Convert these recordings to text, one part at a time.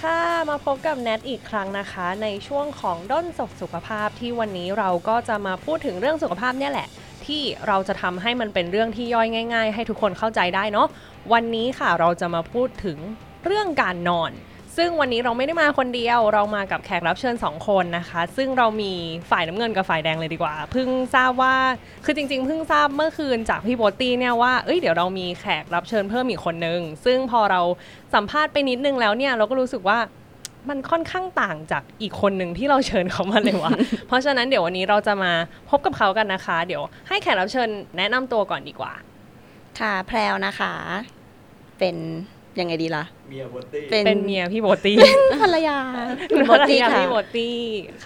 ค่ะ มาพบกับแนทอีกครั้งนะคะ ในช่วงของด้นสกสุขภาพที่วันนี้เราก็จะมาพูดถึงเรื่องสุขภาพเนี่ยแหละ ที่เราจะทำให้มันเป็นเรื่องที่ย่อยง่าย ๆ ให้ทุกคนเข้าใจได้เนาะวันนี้ค่ะเราจะมาพูดถึงเรื่องการนอน ซึ่งวันนี้เราไม่ได้มาคนเดียว เรามากับแขกรับเชิญ 2 คนนะคะ ซึ่งเรามีฝ่ายน้ำเงินกับฝ่ายแดงเลยดีกว่า เพิ่งทราบว่า คือจริง ๆ เพิ่งทราบเมื่อคืนจากพี่โบตตี้เนี่ยว่า เอ้ย เดี๋ยวเรามีแขกรับเชิญเพิ่มอีกคนนึง ซึ่งพอเราสัมภาษณ์ไปนิดนึงแล้วเนี่ย เราก็รู้สึกว่ามันค่อนข้างต่างจากอีกคนหนึ่งที่เราเชิญเขามาเลยว่ะ เพราะฉะนั้นเดี๋ยววันนี้เราจะมาพบกับเขากันนะคะ เดี๋ยวให้แขกรับเชิญแนะนำตัวก่อนดีกว่า ค่ะ แพรวนะคะ เป็น ยังไงดีล่ะเมียบตตี้เป็นเมียพี่โบตี้ภรรยาเป็นโบภรรตี้ยาค่ะพี่โบตี้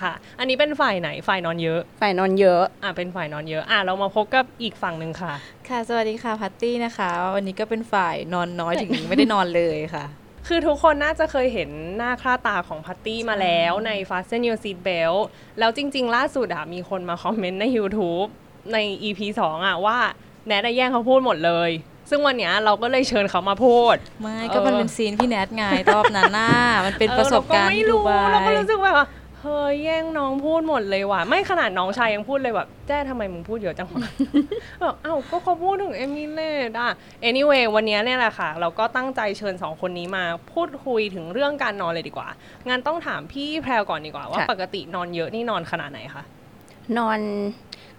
ค่ะ อันนี้เป็นฝ่ายไหนฝ่ายนอนเยอะ ฝ่ายนอนเยอะอะเป็นฝ่ายนอนเยอะอะเรามาพบกับอีกฝั่งหนึ่งค่ะ ค่ะ สวัสดีค่ะพัตตี้นะคะ วันนี้ก็เป็นฝ่ายนอนน้อยถึงไม่ได้นอนเลยค่ะคือทุกคนน่าจะเคยเห็นหน้าค่าตาของพัตตี้มาแล้วใน Fasten Your Seat Belt แล้วจริง ๆ ล่าสุดอะมีคนมาคอมเมนต์ใน YouTube ใน EP 2อะว่าแนทอะแย่งเขาพูดหมดเลย ซึ่งวันเนี้ยเราก็เลยเชิญเขามาพูด ไม่เออก็มันเป็นซีนพี่แนทไงรอบนั้นน่ะมันเป็นประสบการณ์เออที่เราดูก็ไบไม่รู้เราก็รู้สึกแบบว่าเฮ้ยแย่งน้องพูดหมดเลยว่ะไม่ขนาดน้องชายยังพูดเลยแบบแจ้ทำไมมึงพูดเยอะจังวะแบบเอ้าก็เขาพูดถึงเอมิเลดอะ anyway วันนี้เนี่ยแหละค่ะ เราก็ตั้งใจเชิญสองคนนี้มาพูดคุยถึงเรื่องการนอนเลยดีกว่างั้นต้องถามพี่แพรวก่อนดีกว่าว่าค่ะปกตินอนเยอะนี่นอนขนาดไหนคะ นอน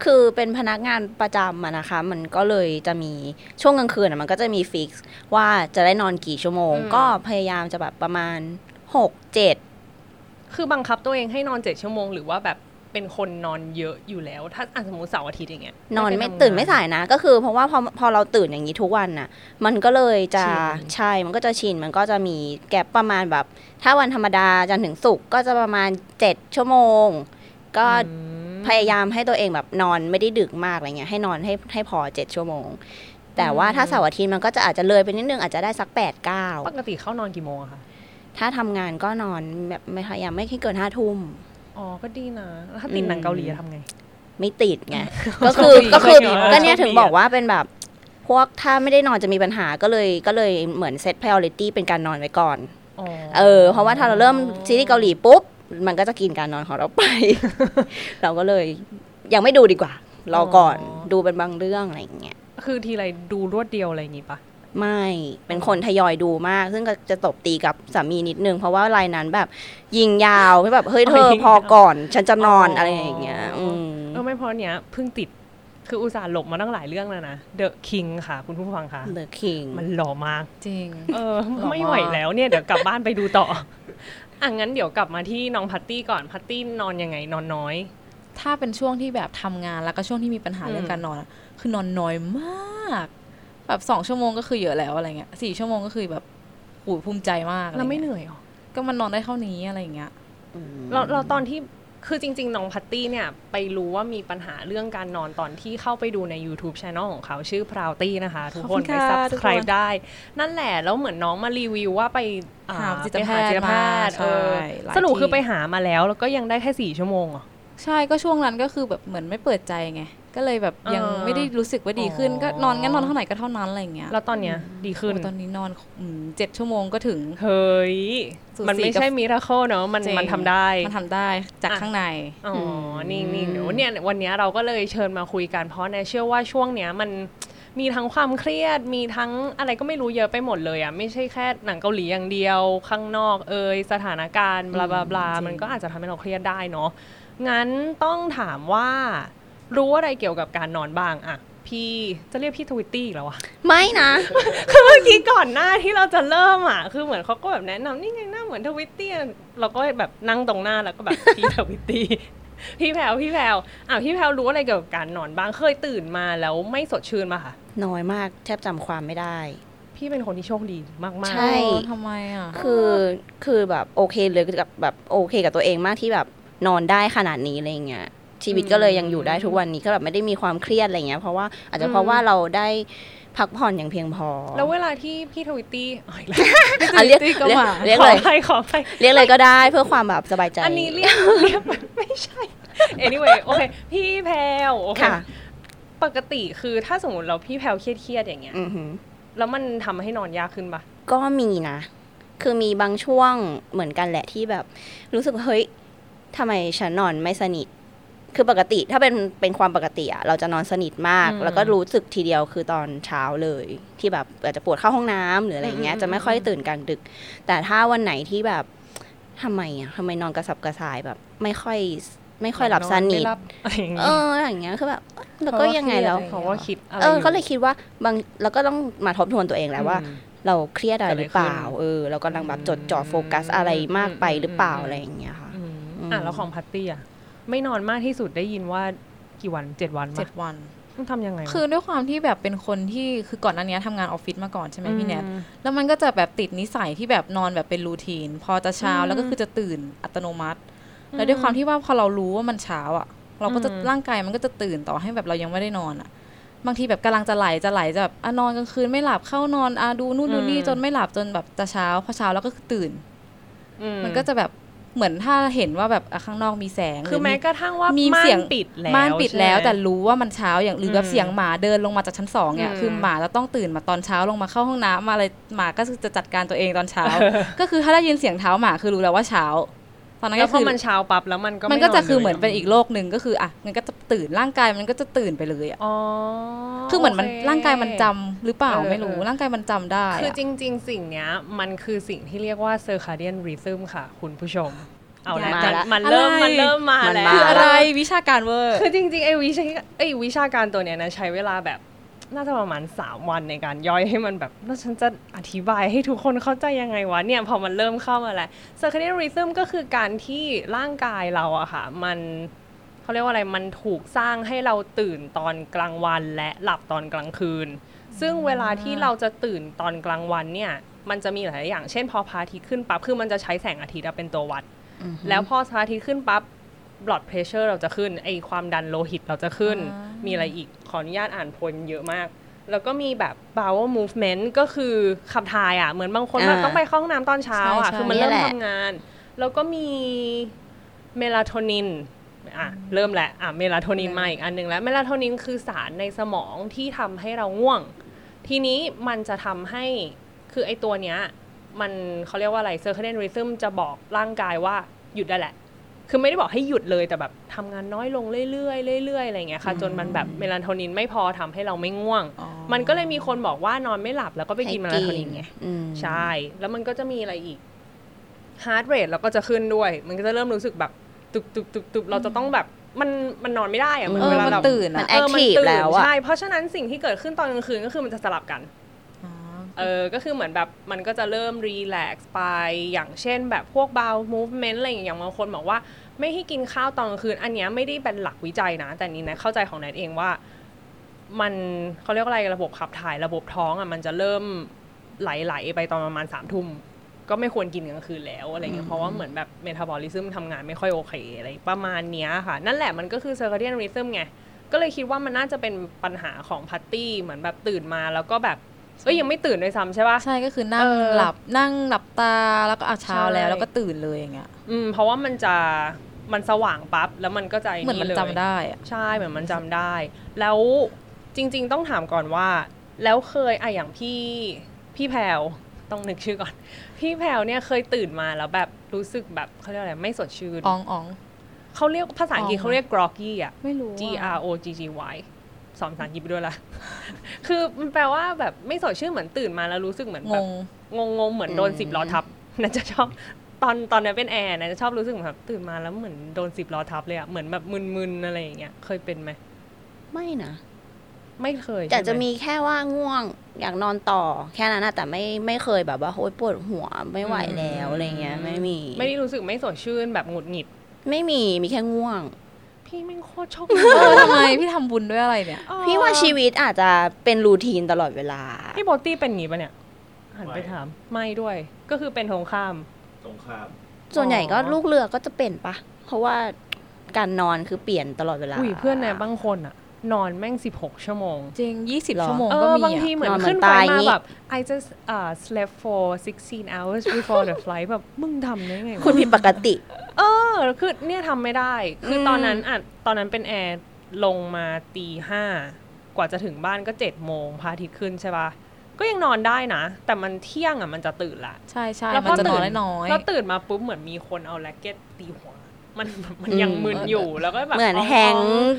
คือเป็นพนักงานประจำอะนะคะ มันก็เลยจะมีช่วงกลางคืนอะมันก็จะมีฟิกซ์ว่าจะได้นอนกี่ชั่วโมงอืมก็พยายามจะแบบประมาณ6 7คือบังคับตัวเองให้นอนเจ็ดชั่วโมงหรือว่าแบบเป็นคนนอนเยอะอยู่แล้ว ถ้าอะสมมติเสาร์อาทิตย์อย่างเงี้ยนอนปไม่ทำงตื่นไม่สายนะ ก็คือเพราะว่าพอพอเราตื่นอย่างนี้ทุกวันน่ะ มันก็เลยจะชินใช่มันก็จะชินมันก็จะมีแกลบประมาณแบบ ถ้าวันธรรมดาจันทร์ถึงศุกร์ก็จะประมาณ 7 ชั่วโมง ก็อืมพยายามให้ตัวเองแบบนอนไม่ได้ดึกมากอะไรเงี้ยให้นอนให้ให้พอ7ชั่วโมง แต่ว่าถ้าเสาร์อาทิตย์มันก็จะอาจจะเลยไปนิดนึงอาจจะได้สัก8ปกติเข้านอนกี่โมงอะคะ9ถ้าทำงานก็นอนแบบไม่พยายามไม่ให้เกิน5ทุ่มอ๋อก็ดีนะแล้วถ้าติดหนังเกาหลีจะทำไง ไม่ติดไงก็คือโชคดีก็คือโชคดีก็เนี่ยโชคดีถึงบอกว่าเป็นแบบพวกถ้าไม่ได้นอนจะมีปัญหาก็เลยก็เลยเหมือนเซต priority เป็นการนอนไว้ก่อนอ๋อเออเพราะว่าถ้าเราเริ่มซีรีส์เกาหลีปุ๊บ มันก็จะกินการนอนของเราไป เราก็เลยยังไม่ดูดีกว่า รอก่อนดูเป็นบางเรื่องอะไรอย่างเงี้ยคือทีไรดูรวดเดียวอะไรอย่างงี้ปะไม่เป็นคนทยอยดูมาก ซึ่งก็จะตบตีกับสามีนิดนึง เพราะว่ารายนั้นแบบ ยิงยาวไม่แบบเฮ้ยเธอพอก่อน ฉันจะนอนอะไรอย่างเงี้ยอืมเออไม่เพราะเนี้ยเพิ่งติดคืออุตส่าห์หลบมาตั้งหลายเรื่องแล้วนะ The King ค่ะ คุณผู้ฟังคะ The King มันหล่อมาก จริง เออหล่อมากไม่ไหวแล้วเนี่ย เดี๋ยวกลับบ้านไปดูต่อ อะงั้นเดี๋ยวกลับมาที่น้องพัตตี้ก่อนพัตตี้นอนยังไงนอนน้อย ถ้าเป็นช่วงที่แบบทำงานแล้วก็ช่วงที่มีปัญหาอืมเรื่องการนอนอะคือนอนน้อยมาก แบบสองชั่วโมงก็คือเยอะแล้วอะไรเงี้ยสี่ชั่วโมงก็คือแบบหูภูมิใจมากอะรแล้วไม่งี้ยเหนื่อยหรอก็มันนอนได้เท่านี้อะไรเงี้ยเราเราตอนที่ คือจริง ๆ น้องพัตตี้เนี่ย ไปรู้ว่ามีปัญหาเรื่องการนอนตอนที่เข้าไปดูใน YouTube Channel ของเขาชื่อ p r o u t y นะคะ ทุกคนขอบคุณไปค่ะทุกคน subscribe ได้ นั่นแหละ แล้วเหมือนน้องมารีวิวว่าไปอ่หาจิตไปหาแพทย์จิตแพทย์มาเออใช่หลายสรุปที่คือไปหามาแล้ว แล้วก็ยังได้แค่สี่ชั่วโมงเหรอใช่ก็ช่วงนั้นก็คือแบบเหมือนไม่เปิดใจไง ก็เลยแบบยังอ่าไม่ได้รู้สึกว่าดีขึ้นอ๋อก็นอนงั้นนอนเท่าไหร่ก็เท่านั้นอะไรเงี้ยแล้วตอนเนี้ยดีขึ้นโอ้ตอนนี้นอนอืมเจ็ดชั่วโมงก็ถึงเฮ้ยสูสีมันไม่ใช่กับมิราเคิลเนอะมันจริงมันทำได้มันทำได้จากอะข้างในอ๋อนี่นี่เดี๋ยวเนี่ยวันเนี้ยเราก็เลยเชิญมาคุยกันเพราะเนี่ยเชื่อว่าช่วงเนี้ยมันมีทั้งความเครียด มีทั้งอะไรก็ไม่รู้เยอะไปหมดเลยอะ ไม่ใช่แค่หนังเกาหลีอย่างเดียว ข้างนอกเอยสถานการณ์บลาบลาบลาจริงมันก็อาจจะทำให้เราเครียดได้เนาะ งั้นต้องถามว่า รู้อะไรเกี่ยวกับการนอนบ้างอะพี่จะเรียกพี่ทวิตตี้แล้ววะไม่นะ คือเมื่อกี้ก่อนหน้าที่เราจะเริ่มอะคือเหมือนเขาก็แบบแนะนำนี่ไงหน้าเหมือนทวิตตี้เราก็แบบนั่งตรงหน้าแล้วก็แบบพี่ทวิตตี้พี่แพลวพี่แพลวอะพี่แพลวรู้อะไรเกี่ยวกับการนอนบ้างเคยตื่นมาแล้วไม่สดชื่นป่ะคะน้อยมากแทบจำความไม่ได้ พี่เป็นคนที่โชคดีมากๆใช่เออทำไมอะคือคือแบบโอเคเลยกับแบบโอเคกับตัวเองมากที่แบบนอนได้ขนาดนี้อะไรเงี้ย ชีวิตก็เลยยังอยู่ได้ทุกวันนี้ก็แบบไม่ได้มีความเครียดอะไรเงี้ยเพราะว่าอาจจะเพราะว่าเราได้พักผ่อนอย่างเพียงพอ แล้วเวลาที่พี่ทวิตตี้อ๋ออีกแล้วอะเรียกที่ก็เรียกมาเรียกขอเลยไปขอไปเรียกเลยก็ได้เพื่อความแบบสบายใจ อันนี้เรียกเรียกไม่ใช่ anyway โอเค พี่แพลวโอเคค่ะปกติคือถ้าสมมติเราพี่แพลวเครียดๆอย่างเงี้ยอือหือแล้วมันทำให้นอนยากขึ้นปะก็มีนะ คือมีบางช่วงเหมือนกันแหละที่แบบ รู้สึกว่าเฮ้ยทำไมฉันนอนไม่สนิท คือปกติถ้าเป็นเป็นความปกติอะเราจะนอนสนิทมากอืมแล้วก็รู้สึกทีเดียวคือตอนเช้าเลย ที่แบบอาจจะปวดเข้าห้องน้ำหรืออะไรอย่างเงี้ยอืมจะไม่ค่อยตื่นกลางดึก แต่ถ้าวันไหนที่แบบทำไมอะทำไมนอนกระสับกระส่ายแบบไม่ค่อยไม่ค่อยหลับสนิทไม่หลับอะไรอย่างเองี้ออย่างเงี้ยคือแบบแล้วก็ยังไงแล้วเขาว่าคิดอะไรเออยู่ก็เลยคิดว่าบางแล้วก็ต้องมาทบทวนตัวเองแล้วว่าอืมเราเครียดอะไรหรือเปล่าเกิดอะไรขึ้นเออเรากำลังแบบจดจ่อโฟกัสอะไรมากไปหรือเปล่าอืมอะไรอย่างเงี้ยค่ะอืมอืมอะแล้วของพัตตี้อะ ไม่นอนมากที่สุดได้ยินว่ากี่วันเจ็ดวันเจ็ปะดวันต้องทำยังไงวะคือด้วยความที่แบบเป็นคนที่คือก่อนหน้านี้ทำงานออฟฟิศมาก่อนใช่ไหมพี่แนทอืมแล้วมันก็จะแบบติดนิสัยที่แบบนอนแบบเป็นรูทีน พอจะเช้าอืมแล้วก็คือจะตื่นอัตโนมัติ แล้วด้วยความที่ว่าพอเรารู้ว่ามันเช้าอะ เราก็จะอืมร่างกายมันก็จะตื่นต่อให้แบบเรายังไม่ได้นอนอะ บางทีแบบกำลังจะไหลจะไหลจะแบบอะนอนกลางคืนไม่หลับเข้านอนอะดูนู่นดูนี่อืมจนไม่หลับจนแบบจะเช้าพอเช้าแล้วก็คือตื่นอืมันก็จะแบบ เหมือนถ้าเห็นว่าแบบอะข้างนอกมีแสงคือหรืแม้กระทั่งว่ามีม่าเสียงนปิดแล้วม่านปิดแล้วใช่ไหมแต่รู้ว่ามันเช้าอย่างหรือแบบอืมเสียงหมาเดินลงมาจากชั้นสองเนี่ยอืมคือหมาจะต้องตื่นมาตอนเช้าลงมาเข้าห้องน้ำมาอะไรหมาก็คือจะจัดการตัวเองตอนเช้า ก็คือถ้าได้ยินเสียงเท้าหมาคือรู้แล้วว่าเช้า ตอนนั้นแล้วก็พอคือมันเช้าปั๊บแล้วมันก็มันก็จะไคือเหมือนลยเป็นอีกโลกหนึ่งก็คืออะมันก็จะตื่นร่างกายมันก็จะตื่นไปเลยอะอ๋อคือเหมือนมันโคร่างกายมันจำหรือเปล่าเออไม่รู้เออร่างกายมันจำได้ คืออะจริง ๆ สิ่งเนี้ยมันคือสิ่งที่เรียกว่า circadian rhythm ค่ะ คุณผู้ชมเอาแล้วมามันละมันเริ่มอะไรมันเริ่มมามันแล้วมาคืออะไรวิชาการเวอร์คือจริงๆไอ้วิชาไอ้วิชาการตัวเนี้ยนะใช้เวลาแบบ น่าจะประมาณ 3 วันในการย่อยให้มันแบบแล้วฉันจะอธิบายให้ทุกคนเข้าใจยังไงวะเนี่ยพอมันเริ่มเข้ามาแล้ว circadian rhythm ก็คือการที่ร่างกายเราอะค่ะ มันเขาเรียกว่าอะไรมันถูกสร้างให้เราตื่นตอนกลางวันและหลับตอนกลางคืน ซึ่งเวลาที่เราจะตื่นตอนกลางวันเนี่ยมันจะมีหลายๆอย่างเช่นพอพระอาทิตย์ขึ้นปั๊บคือมันจะใช้แสงอาทิตย์อะเป็นตัววัด แล้วพอพระอาทิตย์ขึ้นปั๊บ blood pressure เราจะขึ้นไอความดันโลหิตเราจะขึ้นอ่ามีมีอะไรอีกข ออนุญาตอ่านพลเยอะมาก แล้วก็มีแบบ bowel movement ก็คือขับถ่ายอะ เหมือนบางคนแบบอ่าต้องไปเข้าห้องน้ำตอนเช้าอะใช่คือมันใช่เริ่มนี่แหละทำงาน แล้วก็มีเมลาโทนินอะเริ่มแหละอะเมลาโทนินมาอีกอันหนึ่งแล้วเมลาโทนินคือสารในสมองที่ทำให้เราง่วง ทีนี้มันจะทำให้คือไอตัวเนี้ยมันเขาเรียกว่าอะไร circadian rhythm จะบอกร่างกายว่าหยุดได้แหละ คือไม่ได้บอกให้หยุดเลยแต่แบบทำงานน้อยลงเรื่อยๆเรื่อยๆอะไรอย่างเงี้ยค่ะ จนมันแบบเมลาโทนินไม่พอทำให้เราไม่ง่วงอ๋อมันก็เลยมีคนบอกว่านอนไม่หลับแล้วก็ไปกินเมลาโทนินไงอืมใช่ แล้วมันก็จะมีอะไรอีก heart rate เราก็จะขึ้นด้วย มันก็จะเริ่มรู้สึกแบบตุบตุบตุบตุบเราจะต้องแบบมันมันนอนไม่ได้อะเหมือนเออเวลามันเราตื่นมันอะ active เออมันตื่นแล้วอะใช่เพราะฉะนั้นสิ่งที่เกิดขึ้นตอนกลางคืนก็คือมันจะสลับกันอ๋อ เออก็คือเหมือนแบบมันก็จะเริ่ม relax ไป อย่างเช่น แบบพวกเบา movement อะไรอย่างเงี้ยบางคนบอกว่าไม่ให้กินข้าวตอนกลางคืน อันนี้ไม่ได้เป็นหลักวิจัยนะ แต่นี่นะเข้าใจของแนทเองว่า มันเขาเรียกอะไรระบบขับถ่ายระบบท้องอะมันจะเริ่มไหลๆไปตอนประมาณสามทุ่มก็ไม่ควรกินกลางคืนแล้วอะไรเงี้ยเพราะว่าเหมือนแบบเมตาบอลิซึมทำงานไม่ค่อยโอเคอะไรประมาณเนี้ยค่ะ นั่นแหละมันก็คือ circadian rhythm ไงก็เลยคิดว่ามันน่าจะเป็นปัญหาของพัตตี้เหมือนแบบตื่นมาแล้วก็แบบ เอ้ยยังไม่ตื่นด้วยซ้ำใช่ปะ ใช่ก็คือนั่งเออหลับนั่งหลับตาแล้วก็อาเช้าใช่ แล้วแล้วก็ตื่นเลยอย่างเงี้ยอืมเพราะว่ามันจะมันสว่างปั๊บแล้วมันก็จะเหมือนมันเลยจำได้อะใช่เหมือนมันจำได้ แล้วจริง ๆ ต้องถามก่อนว่า แล้วเคยอะอย่างพี่พี่แพรวต้องนึกชื่อก่อน พี่แพรวเนี่ยเคยตื่นมาแล้วแบบรู้สึกแบบเขาเรียกอะไรไม่สดชื่นอ๋องอ๋อง เขาเรียกภาษาอังกฤษอ๋อ เขาเรียก groggy อะไม่รู้ G อะ R O G G Y สอนภาษาอังกฤษไปด้วยละคือมันแปลว่าแบบไม่สดชื่นเหมือนตื่นมาแล้วรู้สึกเหมือนงแบบงงงงๆเหมือนโดนอืมสิบล้อทับน่าจะชอบตอนตอนนั้นเป็นแอร์นะจะชอบรู้สึกเหมือนแบบตื่นมาแล้วเหมือนโดนสิบล้อทับเลยอะเหมือนแบบมึนๆอะไรอย่างเงี้ยเคยเป็นไหมไม่นะไม่เคยแต่จะใช่ไหมีแค่ว่าง่วงอยากนอนต่อ แค่นั้นนะแต่ไม่ไม่เคยแบบว่าโอ๊ยปวดหัวไม่ไหวแล้วอะไรเงี้ยไม่มี ไม่ได้รู้สึกไม่สดชื่นแบบหงุดหงิด ไม่มีมีแค่ง่วง พี่แม่งโคตรโชคเออทำไมพี่ทำบุญด้วยอะไรเนี่ย พี่ว่าชีวิตอาจจะเป็นรูทีนตลอดเวลา พี่โบอตี้เป็นงี้ปะเนี่ย หันไปไม่ถาม ไม่ด้วย ก็คือเป็นทงข้ามสงคราม ส่วนใหญ่ก็อ๋อลูกเรือก็จะเป็นปะ เพราะว่าการนอนคือเปลี่ยนตลอดเวลาอุ้ยเพื่อนในบางคนอะ นอนแม่ง 16 ชั่วโมง จริงยี่สิบหรอชั่วโมงเอก็อมีบางอะทีเหมือนนอนเหมือนขึ้นไปตายมางี้แบบ I just uh, slept for 16 hours before the flight แบบมึงทำได้ไงวะคุณผิดปกติ เออ คือเนี่ยทำไม่ได้ คืออมตอนนั้นอะตอนนั้นเป็นแอร์ลงมาตีห้ากว่าจะถึงบ้านก็เจ็ดโมงพระอาทิตย์ขึ้นใช่ปะก็ยังนอนได้นะ แต่มันเที่ยงอะมันจะตื่นละ ใช่ใช่แล้วมันจะนอนตื่ได้น้อยแล้วตื่นมาปุ๊บเหมือนมีคนเอาแร็กเก็ตตีหัว มันมันอืมยังมึนอยู่แล้วก็แบบเหมือนอ๋อแฮง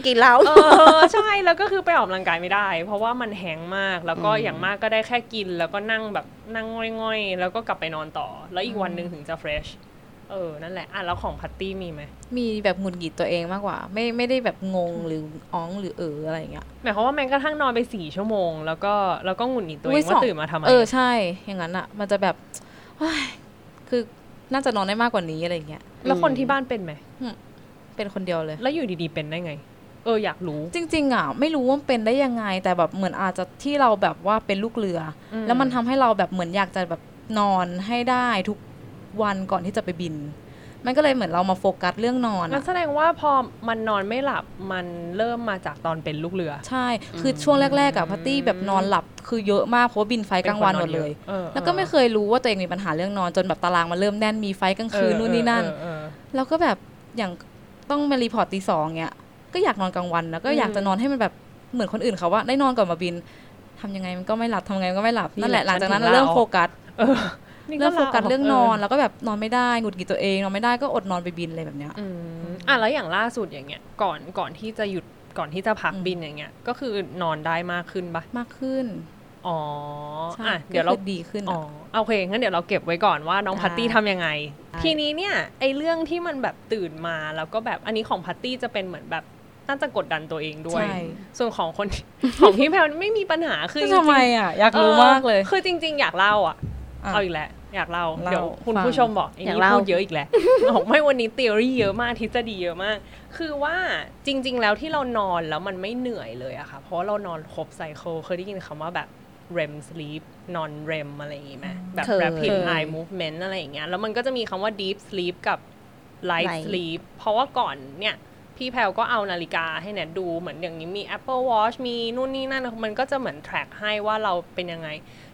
กินเหล้าเออใช่แล้วก็คือไปออกกำลังกายไม่ได้ เพราะว่ามันแฮงมากแล้วก็อืมอย่างมากก็ได้แค่กิน แล้วก็นั่งแบบนั่งง่อยๆ แล้วก็กลับไปนอนต่อ แล้วอีกวันหนึ่งถึงจะ freshเออ นั่นแหละ อะ แล้วของพัตตี้มีไหม มีแบบหงุดหงิดตัวเองมากกว่า ไม่ ไม่ได้แบบงงหรืออ้องหรือเอออะไรอย่างเงี้ย หมายความว่าแม้กระทั่งนอนไปสี่ชั่วโมง แล้วก็ แล้วก็หงุดหงิดตัวเออุ๊งยว่าสองตื่นมาทำไมเออ ใช่ อย่างนั้นอะมันจะแบบเฮ้ยคือ น่าจะนอนได้มากกว่านี้อะไรอย่างเงี้ย แล้วคนที่บ้านเป็นไหมเป็นคนเดียวเลย แล้วอยู่ดีๆเป็นได้ไง เอออยากรู้ จริง ๆอะไม่รู้ว่ามันเป็นได้ยังไง แต่แบบเหมือนอาจจะที่เราแบบว่าเป็นลูกเรืออืมแล้วมันทำให้เราแบบเหมือนอยากจะแบบนอนให้ได้ทุกวันก่อนที่จะไปบิน มันก็เลยเหมือนเรามาโฟกัสเรื่องนอนงั้อะนแสดงว่าพอมันนอนไม่หลับมันเริ่มมาจากตอนเป็นลูกเรือ ใช่ คือช่วงแรกๆอะพัตตี้แบบนอนหลับคือเยอะมากเพราะว่าบิน flight กลางวันหมดเลยออแล้วก็ไม่เคยรู้ว่าตัวเองมีปัญหาเรื่องนอนจนแบบตารางมันเริ่มแน่นมี flight กลางคืนนู่นนี่นั่นเออเออเออแล้วก็แบบอย่างต้องมา report ตีสองเนี้ยก็อยากนอนกลางวันแล้วก็อยากจะนอนให้มันแบบเหมือนคนอื่นเขาว่าได้นอนก่อนมาบินทำยังไงมันก็ไม่หลับทำยังไงมันก็ไม่หลับนั่นแหละหลังจากนั้นเริ่มโฟกัส เออนี่เริ่มโฟกัสลาเรื่องนอนแล้วก็แบบนอนไม่ได้หงุดหงิดตัวเองนอนไม่ได้ก็อดนอนไปบินอะไรแบบเนี้ยอืมอะแล้วอย่างล่าสุดอย่างเงี้ยก่อนก่อนที่จะหยุดก่อนที่จะพักอืมบินอย่างเงี้ยก็คือนอนได้มากขึ้นปะมากขึ้นอ๋อใช่อะเดี๋ยวเราก็คือดีขึ้นอ๋ออะโอเคงั้นเดี๋ยวเราเก็บไว้ก่อนว่าน้องได้พัตตี้ทำยังไงได้ทีนี้เนี่ยไอเรื่องที่มันแบบตื่นมาแล้วก็แบบอันนี้ของพัตตี้จะเป็นเหมือนแบบน่าจะกดดันตัวเองด้วยใช่ส่วนของคนของพี่แพลวไม่มีปัญหาคือจริงๆทำไมอะอยากรู้มากเลยออคือจริง ๆ อยากเล่าอะอะเอาอีกแล้ว อยากเล่าเล่าเดี๋ยวคุณฟังผู้ชมบอกไอ้อยากนี่เล่าพูดเยอะอีกแล้วบอกไม่วันนี้ t ี o รี่เยอะมากทฤษฎีเยอะมาก คือว่าจริง ๆ แล้วที่เรานอนแล้วมันไม่เหนื่อยเลยอะค่ะ เพราะว่าเรานอนครบไซเคิลเคยได้ยินคำว่าแบบ REM sleep non REM อะไรอย่างงี้ไหมแบบเคย rapid เคย eye movement อะไรอย่างเงี้ยแล้วมันก็จะมีคำว่า deep sleep กับ light Light sleep เพราะว่าก่อนเนี่ยพี่แพลวก็เอานาฬิกาให้แนทดูเหมือนอย่างนี้มี Apple Watch มีนู่นนี่นั่น มันก็จะเหมือน track ให้ว่าเราเป็นยังไง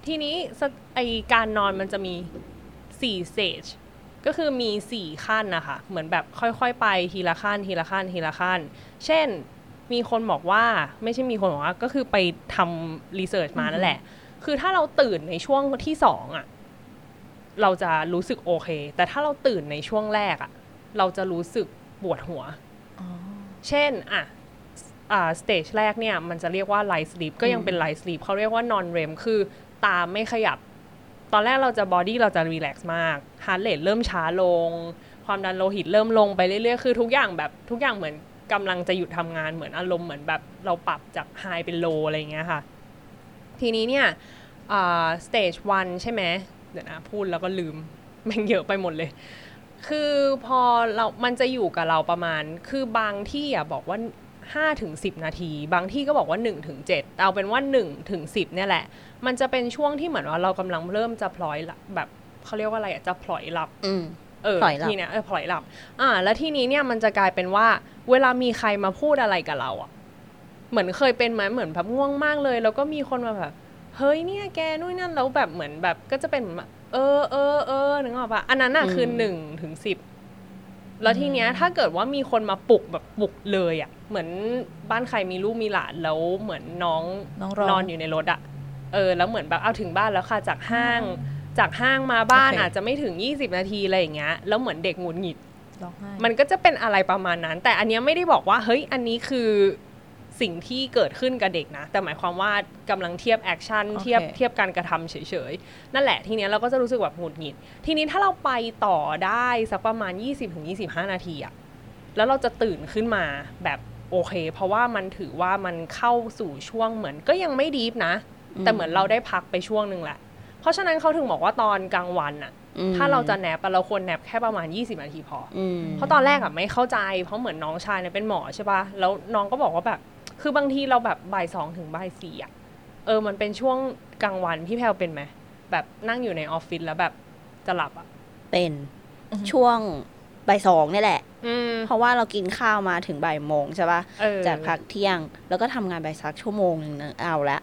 ทีนี้สไอการนอนมันจะมี4 stage ก็คือมี4ขั้นนะคะเหมือนแบบค่อยๆ ไปทีละขั้นทีละขั้นทีละขั้น เช่นมีคนบอกว่าไม่ใช่มีคนบอกว่าก็คือไปทำรีเสิร์ชมานั่นแหละ คือถ้าเราตื่นในช่วงที่สองอะเราจะรู้สึกโอเค แต่ถ้าเราตื่นในช่วงแรกอะเราจะรู้สึกปวดหัวอ๋อเช่นอะอ่า stage แรกเนี่ยมันจะเรียกว่า light sleep ก็ยังเป็น light sleep เขาเรียกว่า non REM คือ ตาไม่ขยับ ตอนแรกเราจะ body เราจะ relax มาก heart rate เริ่มช้าลง ความดันโลหิตเริ่มลงไปเรื่อยๆ คือทุกอย่างแบบทุกอย่างเหมือนกำลังจะหยุดทำงานเหมือนอารมณ์เหมือนแบบเราปรับจาก high เป็น low อะไรอย่างเงี้ยค่ะ ทีนี้เนี่ยอ่า stage one ใช่ไหมเดี๋ยวนะพูดแล้วก็ลืมม่งเยอะไปหมดเลย คือพอเรา มันจะอยู่กับเราประมาณ คือบางที่อะบอกว่า 5ถึง10 นาที บางที่ก็บอกว่า1ถึง7เอาเป็นว่า1ถึง10 เนี่ยแหละ มันจะเป็นช่วงที่เหมือนว่าเรากำลังเริ่มจะพลอยหลับแบบเขาเรียกว่าอะไรอะจะพลอยหลับอืมเออพลอยหลับทีเนี้ยเออพลอยหลับ อ่า แล้วทีนี้เนี่ยมันจะกลายเป็นว่า เวลามีใครมาพูดอะไรกับเราอะเหมือนเคยเป็นไหมเหมือนแบบง่วงมากเลย แล้วก็มีคนมาแบบเฮ้ยเนี่ยแกนู่นนั่นแล้วแบบเหมือนแบบก็จะเป็นเหมือนแบบเออเออเออนึกออกปะอันนั้นอะอืมคือหนึ่งถึงสิบ แล้วทีเนี้ยถ้าเกิดว่ามีคนมาปลุกแบบปลุกเลยอะ เหมือนบ้านใครมีลูกมีหลานแล้วเหมือนน้องน้องร้องนอนอยู่ในรถอะเออแล้วเหมือนแบบเอาถึงบ้านแล้วค่ะจากห้างจากห้างมาบ้านโอเคอาจจะไม่ถึง 20 นาทีอะไรอย่างเงี้ยแล้วเหมือนเด็กหงุดหงิดร้องไห้มันก็จะเป็นอะไรประมาณนั้น แต่อันเนี้ยไม่ได้บอกว่าเฮ้ยอันนี้คือ สิ่งที่เกิดขึ้นกับเด็กนะ แต่หมายความว่ากำลังเทียบ action โอเคเทียบเทียบการกระทำเฉยๆ นั่นแหละทีเนี้ยเราก็จะรู้สึกแบบหงุดหงิด ทีนี้ถ้าเราไปต่อได้สักประมาณ 20-25 นาทีอะแล้วเราจะตื่นขึ้นมาแบบโอเค เพราะว่ามันถือว่ามันเข้าสู่ช่วงเหมือนก็ยังไม่ deep นะ แต่เหมือนเราได้พักไปช่วงหนึ่งแหละ เพราะฉะนั้นเขาถึงบอกว่าตอนกลางวันอะอืมถ้าเราจะแนบอะเราควรแนบแค่ประมาณ 20 นาทีพออืมเพราะตอนแรกอะไม่เข้าใจ เพราะเหมือนน้องชายเนี่ยเป็นหมอใช่ปะแล้วน้องก็บอกว่าแบบ คือบางทีเราแบบบ่ายสองถึงบ่ายสี่อะเออ มันเป็นช่วงกลางวันพี่แพลวเป็นไหม แบบนั่งอยู่ในออฟฟิศแล้วแบบจะหลับอะเป็นอือฮึช่วงบ่ายสองนี่แหละอืมเพราะว่าเรากินข้าวมาถึงบ่ายโมงใช่ปะเออจากพักเที่ยง แล้วก็ทำงานไปสักชั่วโมงหนึ่งนะเอาละ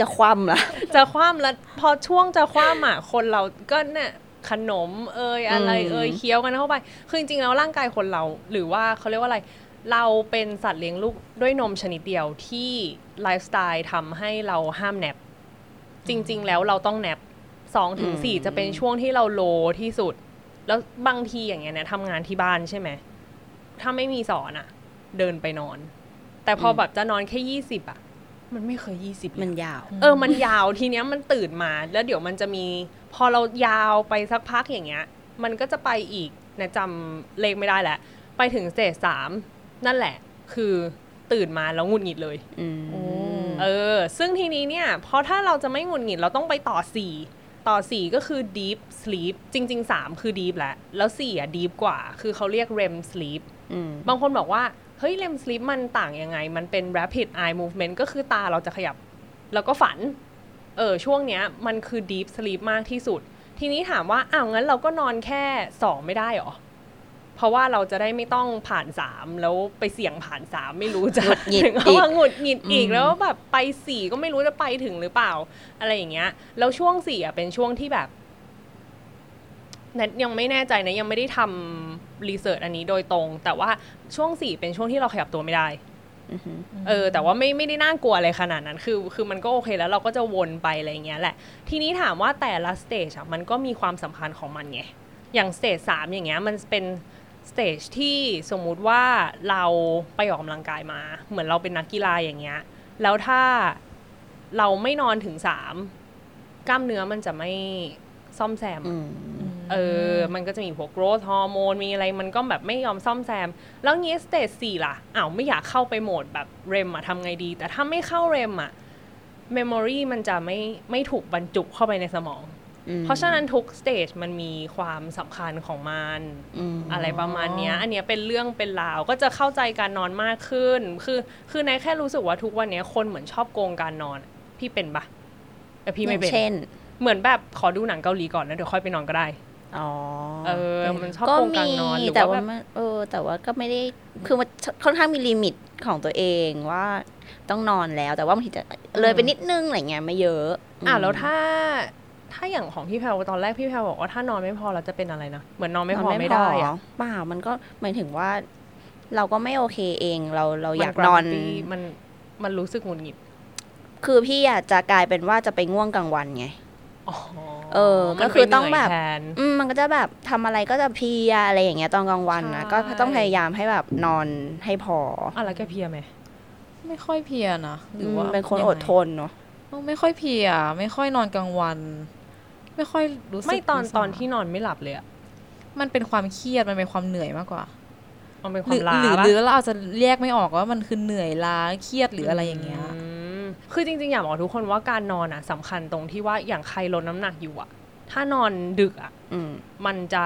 จะคว่ำละ จะคว่ำแล้วพอช่วงจะคว่ำอะคนเราก็เนี่ยขนมเอยอะไรอืมเอยเคี้ยวกันเข้าไป คือจริงๆแล้วร่างกายคนเรา หรือว่าเขาเรียกว่าอะไร เราเป็นสัตว์เลี้ยงลูกด้วยนมชนิดเดียวที่ไลฟ์สไตล์ทำให้เราห้ามแนบจริง ๆ แล้วเราต้องแนบสองถึงสี่อืมจะเป็นช่วงที่เราโลที่สุด แล้วบางทีอย่างเงี้ยเนี่ยทำงานที่บ้านใช่ไหม ถ้าไม่มีสอนอะเดินไปนอน แต่พอแบบจะนอนแค่ยี่สิบอะมันไม่เคยยี่สิบมันยาว เออ มันยาวทีเนี้ยมันตื่นมา แล้วเดี๋ยวมันจะมี พอเรายาวไปสักพักอย่างเงี้ย มันก็จะไปอีกนะจำเลขไม่ได้แหละ ไปถึงสเตจสาม นั่นแหละ คือตื่นมาแล้วหงุดหงิดเลยอืมโอ้เออ ซึ่งทีนี้เนี่ย เพราะถ้าเราจะไม่หงุดหงิดเราต้องไปต่อ4ต่อ 4 ก็คือ deep sleep จริง ๆ 3 คือ deep แหละแล้ว 4 อะ deep กว่า คือเขาเรียก REM sleep อืมบางคนบอกว่า เฮ้ย REM sleep มันต่างยังไง มันเป็น rapid eye movement ก็คือตาเราจะขยับ แล้วก็ฝัน เออ ช่วงเนี้ย มันคือ deep sleep มากที่สุด ทีนี้ถามว่า อ้าว งั้นเราก็นอนแค่ 2 ไม่ได้เหรอ เพราะว่าเราจะได้ไม่ต้องผ่านสามแล้วไปเสี่ยงผ่านสามไม่รู้จะหงุดหงิดถึงอีกเขาว่าหงุดหงิดอีกอืมแล้วแบบไปสี่ก็ไม่รู้จะไปถึงหรือเปล่า อะไรอย่างเงี้ย แล้วช่วงสี่อะเป็นช่วงที่แบบแนนยังไม่แน่ใจนะยังไม่ได้ทำ research อันนี้โดยตรง แต่ว่าช่วงสี่เป็นช่วงที่เราขยับตัวไม่ได้อือหือเออ แต่ว่าไม่ไม่ได้น่ากลัวอะไรขนาดนั้น คือ คือมันก็โอเคแล้วเราก็จะวนไปอะไรอย่างเงี้ยแหละ ทีนี้ถามว่าแต่ละ stage อะมันก็มีความสำคัญของมันไง อย่าง stage สามอย่างเงี้ยมันเป็น stage ที่สมมุติว่าเราไปออกกำลังกายมา เหมือนเราเป็นนักกีฬาอย่างเงี้ย แล้วถ้าเราไม่นอนถึงสามกล้ามเนื้อมันจะไม่ซ่อมแซมอือะมเออ มันก็จะมีพวก growth hormone มีอะไร มันก็แบบไม่ยอมซ่อมแซม แล้วงี้ stage สี่ล่ะอ้าวไม่อยากเข้าไปโหมดแบบ REM อะทำไงดี แต่ถ้าไม่เข้า REM อะ memory มันจะไม่ไม่ถูกบรรจุเข้าไปในสมองม เพราะฉะนั้นทุก stage มันมีความสำคัญของมันมอะไรประมาณเนี้ยอันเนี้ยเป็นเรื่องเป็นราวก็จะเข้าใจการนอนมากขึ้น คือคือแนนแค่รู้สึกว่าทุกวันเนี้ยคนเหมือนชอบโกงการนอน พี่เป็นปะแต่พี่ไม่อเป็นย่างเช่น เหมือนแบบขอดูหนังเกาหลีก่อนแล้วเดี๋ยวค่อยไปนอนก็ได้อ๋อเออมันชอบก็โกงมีการนอนหรือแต่ว่าว่าแบบมันเออ แต่ว่าก็ไม่ได้คือมันค่อนข้างมีลิมิตของตัวเองว่าต้องนอนแล้วแต่ว่าบางทีจะเลยไปนิดนึงอะไรเงี้ยไม่เยอะอะมแล้วถ้า ถ้าอย่างของพี่แพลวตอนแรกพี่แพลวบอกว่าถ้านอนไม่พอเราจะเป็นอะไรนะเหมือนนอนไม่พอนไม่ได้อะเปล่ามันก็หมายถึงว่า เราก็ไม่โอเคเองเราเรามัอยากนอน gravity มันมันรู้สึกหงุดหงิด คือพี่อาจจะกลายเป็นว่าจะไปง่วงกลางวันไงอ๋อเออมันก็คือต้องไปเหนื่ยแบบแทนอืมมันก็จะแบบทำอะไรก็จะเพลียอะไรอย่างเงี้ยตอนกลางวันนะใช่ก็ต้องพยายามให้แบบนอนให้พออะแล้วแกเพลียไหมไม่ค่อยเพลียนะหรือว่าอืมเป็นคนยังอไงดทนเนาะไม่ค่อยเพลีย ไม่ค่อยนอนกลางวัน ไม่ค่อยรู้สึกไม่ตอนรู้สึกตอนที่นอนไม่หลับเลยอะมันเป็นความเครียดมันเป็นความเหนื่อยมากกว่ามันเป็นคหรืวามล้าหรือปะหรือเราอาจจะแยกไม่ออกว่ามันคือเหนื่อยล้าเครียดหรืออะไรอย่างเงี้ยมคือจริงๆอยากบอกทุกคนว่าการนอนอะสำคัญตรงที่ว่าอย่างใครลดน้ำหนักอยู่อะ ถ้านอนดึกอะอืมมันจะ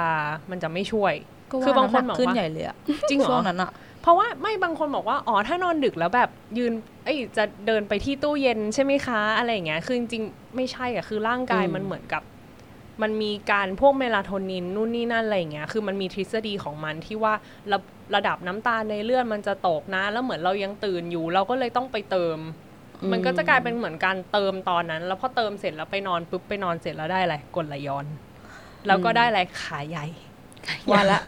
มันจะไม่ช่วยก็คือบางคนำหบอกขึ้นว่าใหญ่เลยอะจริงเหรช่วองนั้นอะเพราะว่าไม่บางคนบอกว่าอ๋อถ้านอนดึกแล้วแบบยืนเอ้ยจะเดินไปที่ตู้เย็นใช่ไหมคะ อะไรอย่างเงี้ยคือจริงๆไม่ใช่อะคือร่างกายอืมมันเหมือนกับ มันมีการพวกเมลาโทนินนู่นนี่นั่นอะไรอย่างเงี้ย คือมันมีทฤษฎีของมันที่ว่าระระดับน้ำตาลในเลือดมันจะตกนะ แล้วเหมือนเรายังตื่นอยู่ เราก็เลยต้องไปเติม มันก็จะกลายเป็นเหมือนการเติมตอนนั้น แล้วพอเติมเสร็จแล้วไปนอนปุ๊บไปนอนเสร็จแล้วได้อะไรกดไหลย้อน แล้วก็ได้อะไรขาใหญ่ว่าละ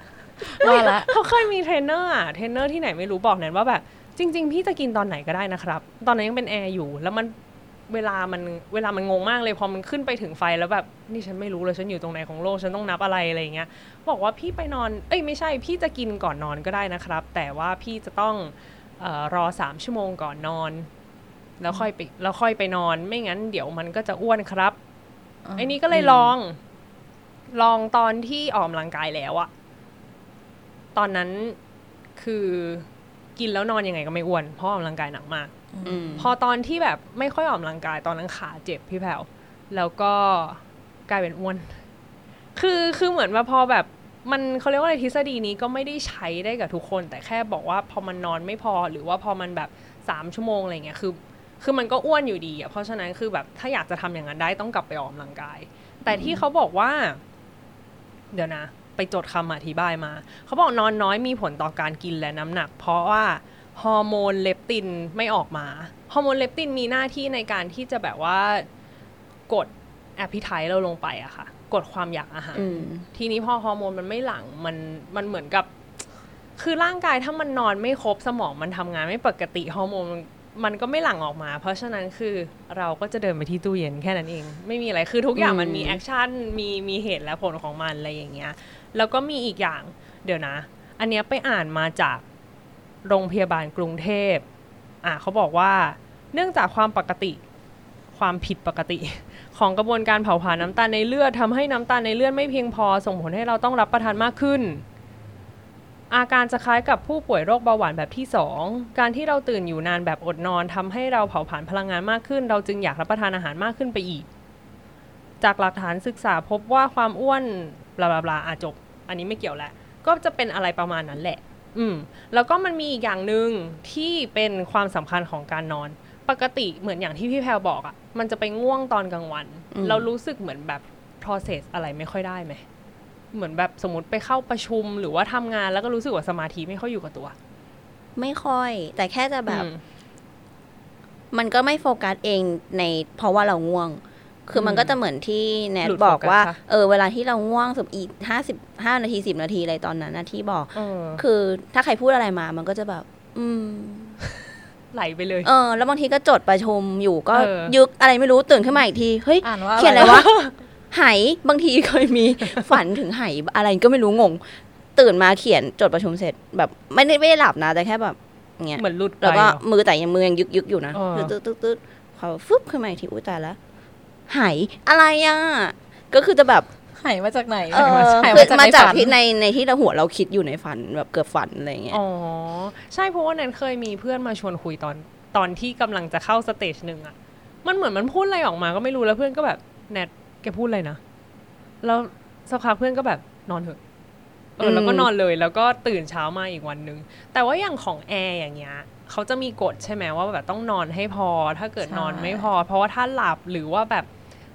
ว่าละเขาเคยมีเทรนเนอร์อะเทรนเนอร์ที่ไหนไม่รู้บอกแนนว่าแบบจริง ๆ พี่จะกินตอนไหนก็ได้นะครับ ตอนนั้นยังเป็นแอร์อยู่ แล้วมัน เวลามันเวลามันงงมากเลยพอมันขึ้นไปถึงไฟแล้วแบบนี่ฉันไม่รู้เลยฉันอยู่ตรงไหนของโลกฉันต้องนับอะไรอะไรอย่างเงี้ยบอกว่าพี่ไปนอนเอ้ยไม่ใช่พี่จะกินก่อนนอนก็ได้นะครับ แต่ว่าพี่จะต้องเออรอสามชั่วโมงก่อนนอน แล้วค่อยไปแล้วค่อยไปนอน ไม่งั้นเดี๋ยวมันก็จะอ้วนครับไอ้นี่ก็เลยลอง ลองตอนที่ออกกำลังกายแล้วอะตอนนั้นคือ กินแล้วนอนยังไงก็ไม่อ้วนเพราะออกกำลังกายหนักมากอืมพอตอนที่แบบไม่ค่อยออกกำลังกายตอนนั้นขาเจ็บพี่แพลวแล้วก็กลายเป็นอ้วน คือคือเหมือนว่าพอแบบมันเขาเรียกว่าอะไรทฤษฎีนี้ก็ไม่ได้ใช้ได้กับทุกคน แต่แค่บอกว่าพอมันนอนไม่พอหรือว่าพอมันแบบสามชั่วโมงอะไรเงี้ยคือ คือมันก็อ้วนอยู่ดีอะเพราะฉะนั้นคือแบบถ้าอยากจะทำอย่างนั้นได้ต้องกลับไปออกกำลังกาย แต่ที่เขาบอกว่า เดี๋ยวนะ ไปจดคำอธิบายมา เขาบอกนอนน้อยมีผลต่อการกินและน้ำหนัก เพราะว่าฮอร์โมนเลปตินไม่ออกมาฮอร์โมนเลปตินมีหน้าที่ในการที่จะแบบว่ากด appetite เราลงไปอะค่ะ กดความอยากอาหารอืมทีนี้พอฮอร์โมนมันไม่หลั่งมันมันเหมือนกับ คือร่างกายถ้ามันนอนไม่ครบสมองมันทำงานไม่ปกติฮอร์โมน มันมันก็ไม่หลั่งออกมา เพราะฉะนั้นคือเราก็จะเดินไปที่ตู้เย็นแค่นั้นเอง ไม่มีอะไรคือทุกอย่างอืมมันมี action มีมีเหตุและผลของมันอะไรอย่างเงี้ยแล้วก็มีอีกอย่างเดี๋ยวนะ อันเนี้ยไปอ่านมาจากโรงพยาบาลกรุงเทพอะเขาบอกว่าเนื่องจากความปกติความผิดปกติ ของกระบวนการเผาผลาญน้ำตาลในเลือดทำให้น้ำตาลในเลือดไม่เพียงพอ ส่งผลให้เราต้องรับประทานมากขึ้น อาการจะคล้ายกับผู้ป่วยโรคเบาหวานแบบที่ 2 การที่เราตื่นอยู่นานแบบอดนอนทำให้เราเผาผลาญพลังงานมากขึ้น เราจึงอยากรับประทานอาหารมากขึ้นไปอีก จากหลักฐานศึกษาพบว่าความอ้วนบลาบลาบลาอาจบ อันนี้ไม่เกี่ยวแหละ ก็จะเป็นอะไรประมาณนั้นแหละ อืม แล้วก็มันมีอีกอย่างหนึ่งที่เป็นความสำคัญของการนอน ปกติเหมือนอย่างที่พี่แพลบอกอะ่ะ มันจะไปง่วงตอนกลางวันอืมเรารู้สึกเหมือนแบบ process อะไรไม่ค่อยได้ไหม เหมือนแบบสมมติไปเข้าประชุมหรือว่าทำงานแล้วก็รู้สึกว่าสมาธิไม่ค่อยอยู่กับตัว ไม่ค่อย แต่แค่จะแบบอืมมันก็ไม่โฟกัสเองในเพราะว่าเราง่วง คือมันอืมก็จะเหมือนที่แนทหลุดบอกโฟกัสว่าค่ะเออ เวลาที่เราง่วงสุดอีกห้าสิบห้านาทีสิบนาทีอะไรตอนนั้นนะที่บอกเออคือถ้าใครพูดอะไรมา มันก็จะแบบ อืมไหลไปเลย เออ แล้วบางทีก็จดประชุมอยู่ก็เออยึกอะไรไม่รู้ตื่นขึ้นมาอีกที เฮ้ยอ่านว่าเขียนอะไรวะ ไหบางทีเคยมีฝันถึงไหอะไรก็ไม่รู้งง ตื่นมาเขียนจดประชุมเสร็จแบบไม่ได้ไม่ได้หลับนะแต่แค่แบบเงี้ยเหมือนหลุดไปแล้วก็เนอะมือแต่ยังมือยังยึกยึกอยู่นะเออตึ๊ดตึ๊ดตึ๊ดพอฟึบขึ้นมาอีกทีอุ้ยตายแล้วไหอะไรอะก็คือจะแบบหายมาจากไหนเออหายคือมาจากมาในจากฝันที่ในในที่เราหัวเราคิดอยู่ในฝันแบบเกือบฝันอะไรอย่างเงี้ยอ๋อใช่เพราะว่านั้นเคยมีเพื่อนมาชวนคุยตอนตอนที่กำลังจะเข้าสเตจหนึ่งอะมันเหมือนมันพูดอะไรออกมาก็ไม่รู้แล้วเพื่อนก็แบบแนท แกพูดอะไรนะ แล้วสักพักเพื่อนก็แบบนอนเถอะเออแล้วก็นอนเลยแล้วก็ตื่นเช้ามาอีกวันหนึ่งแต่ว่าอย่างของแอร์อย่างเงี้ยเขาจะมีกฎใช่ไหมว่าแบบต้องนอนให้พอ ถ้าเกิดนอนไม่พอ เพราะว่าถ้าหลับหรือว่าแบบ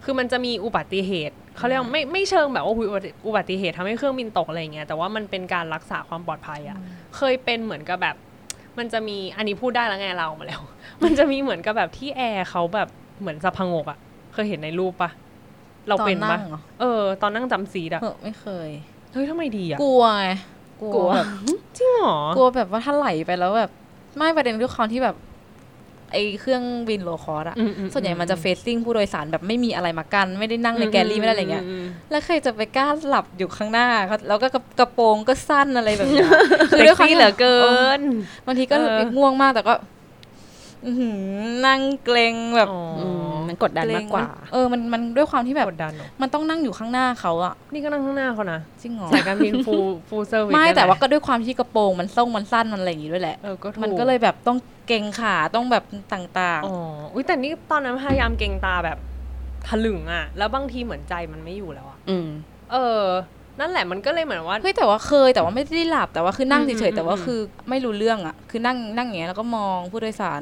คือมันจะมีอุบัติเหตุเขาเรียกว่าไม่ไม่เชิงแบบว่าอุ๊ยอุบัติอุบัติเหตุทำให้เครื่องบินตกอะไรเงี้ยแต่ว่ามันเป็นการรักษาความปลอดภัยอะเคยเป็นเหมือนกับแบบ มันจะมีอันนี้พูดได้แล้วไงเรามาแล้ว มันจะมีเหมือนกับแบบที่แอร์เขาแบบเหมือนสะพงกอะเคยเห็นในรูปปะ เราเป็นตอปะงหรอเออ ตอนนั่งจำซีดอะเออไม่เคย เฮ้ยทำไมดีอะกลัวไงกลัวแบบจริงเหรอกลัวแบบว่าถ้าไหลไปแล้วแบบ ไม่ประเด็นด้วยความที่แบบไอเครื่องบินโลคอสอะอือืส่วนใหญ่มันจะเฟซซิ่งผู้โดยสารแบบไม่มีอะไรมากัน ไม่ได้นั่งในแกลลี่ไม่ได้อะไรเงี้ยมมแล้วใครจะไปกล้าหลับอยู่ข้างหน้าเขาแล้วก็กระกระโปรงก็สั้นอะไรแบบเนี้ยคือด้วยความที่เหลือเกินบางทีก็เออง่วงมากแต่ก็อื้อหือ นั่งเกรงแบบอ๋ออืมมันกดดันมากกว่า เออมันมันด้วยความที่แบบกดดันเหรอมันต้องนั่งอยู่ข้างหน้าเขาอะนี่ก็นั่งข้างหน้าเขานะจริงเหรอสายการบินฟูฟูเซอร์วิสไม่แต่ว่าก็ด้วยความที่กระโปรงมันส่งมันสั้นมันอะไรอย่างงี้ด้วยแหละเออก็ถูมันก็เลยแบบต้องเกรงขาต้องแบบต่างอ๋ออุ้ยแต่นี่ตอนนั้นพยายามเกรงตาแบบถลึงอะแล้วบางทีเหมือนใจมันไม่อยู่แล้วอะอืมเออนั่นแหละมันก็เลยเหมือนว่าๆเฮ้ยแต่ว่าเคยแต่ว่าไม่ได้หลับแต่ว่าคือนั่งอืมเฉยอืมๆแต่ว่าอืมคือไม่รู้เรื่องอะคือนั่งนั่งอย่างเงี้ยแล้วก็มองผู้โดยสาร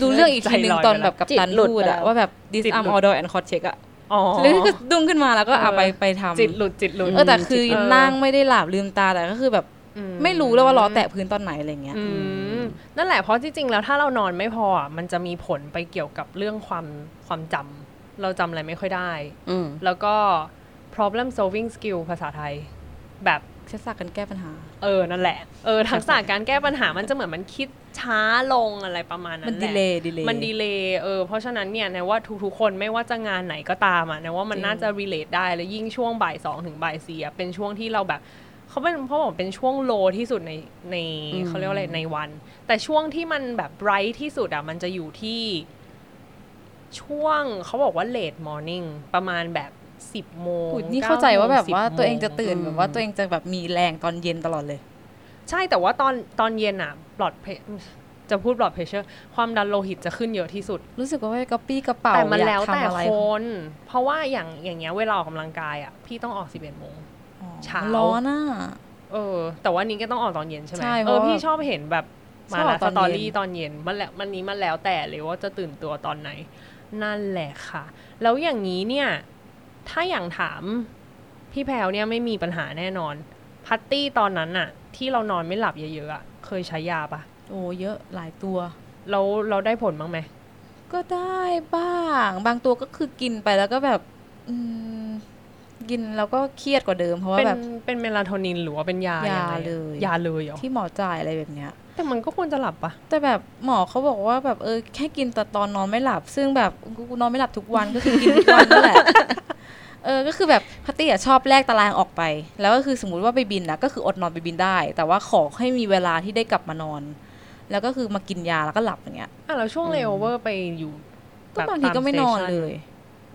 รู้เรื่องอีกทีหนึ่งใจลอยตอนไปแล้วแบบกับตันจิตหลุดพูดไปแล้อะวว่าแบบ this จิตหลุ arm ด order and cross check อะอ๋อแล้วก็ดุ้งขึ้นมาแล้วก็เอาเออไปไปทำจิตหลุดจิตหลุดเออแต่คือจิตนั่งไม่ได้หลับลืมตาแต่ก็คือแบบอืไม่รู้เลยว่าล้อแตะพื้นตอนไหนอะไรเงี้ยอืมนั่นแหละเพราะที่จริงแล้วถ้าเรานอนไม่พออะมันจะมีผลไปเกี่ยวกับเรื่องความความจำเราจำอะไรไม่ค่อยได้อืมแล้วก็ problem solving skill ภาษาไทย แบบ ใช้ศาสตร์การแก้ปัญหา เออ นั่นแหละ เออ ทักษะการแก้ปัญหา มันจะเหมือนมันคิดช้าลงอะไรประมาณนั้มันนแหดีละเลย์ดีเลย์มันดีเลย์เออ เพราะฉะนั้นเนี่ยนะว่าทุกๆคนไม่ว่าจะงานไหนก็ตามอะนะว่ามันจริงน่าจะ relate ได้ แล้วยิ่งช่วงบ่ายสองถึงบ่ายสี่อะเป็นช่วงที่เราแบบเขาเป็นเพราะบอกเป็นช่วงโลที่สุดในในอืมเขาเรียกว่าอะไรในวัน แต่ช่วงที่มันแบบ bright ที่สุดอะมันจะอยู่ที่ช่วงเขาบอกว่า late morning ประมาณแบบ สิบโมงอุ๊ยนี่ก้เข้าใจว่าแบบโมว่า10ตัวเองจะตื่นอืมแบบว่าตัวเองจะแบบมีแรงตอนเย็นตลอดเลย ใช่แต่ว่าตอนตอนเย็นอะบลอดจะพูดบลอดเพชเชอร์ความดันโลหิตจะขึ้นเยอะที่สุด รู้สึกว่าไปกระปี้กระเป๋าแต่มันอยากแล้วแต่ทำอะไรคน เพราะว่าอย่างอย่างเงี้ยเวลาออกกำลังกายอะพี่ต้องออก11โมงอ๋อเช้าร้อนอะเออ แต่ว่านี้ก็ต้องออกตอนเย็นใช่ไหมใช่เพเอราะอว่าพี่ชอบเห็นแบบมาชอบอแล้อวกสตอนตอเย็นรี่ตอนเย็นมันแหละมันนี้มันแล้วแต่เลยว่าจะตื่นตัวตอนไหน นั่นแหละค่ะ แล้วอย่างนี้เนี่ย ถ้าอย่างถามพี่แพลวเนี่ยไม่มีปัญหาแน่นอน พัตตี้ตอนนั้นน่ะที่เรานอนไม่หลับเยอะๆอะเคยใช้ยาปะโอ้เยอะหลายตัวเราเราได้ผลบ้างไหมก็ได้บ้าง บางตัวก็คือกินไปแล้วก็แบบอืมกินแล้วก็เครียดกว่าเดิมเพราะว่าเป็นแบบเป็นเมลาโทนินหรือว่าเป็นยายายังไงอะเลย ยาเลยเหรอที่หมอจ่ายอะไรแบบเนี้ย แต่มันก็ควรจะหลับปะแต่แบบหมอเขาบอกว่าแบบเออแค่กินแต่ตอนนอนไม่หลับ ซึ่งแบบกูกูนอนไม่หลับทุกวันก็คือกินทุกวันนั่นแหละ เออก็คือแบบพั ตตี้อะชอบแลกตารางออกไป แล้วก็คือสมมุติว่าไปบินนะก็คืออดนอนไปบินได้ แต่ว่าขอให้มีเวลาที่ได้กลับมานอน แล้วก็คือมากินยาแล้วก็หลับอย่างเงี้ยอะแล้วช่วงเลโอเวอร์ไปอยู่ก็บางทีก็ไม่นอนเลย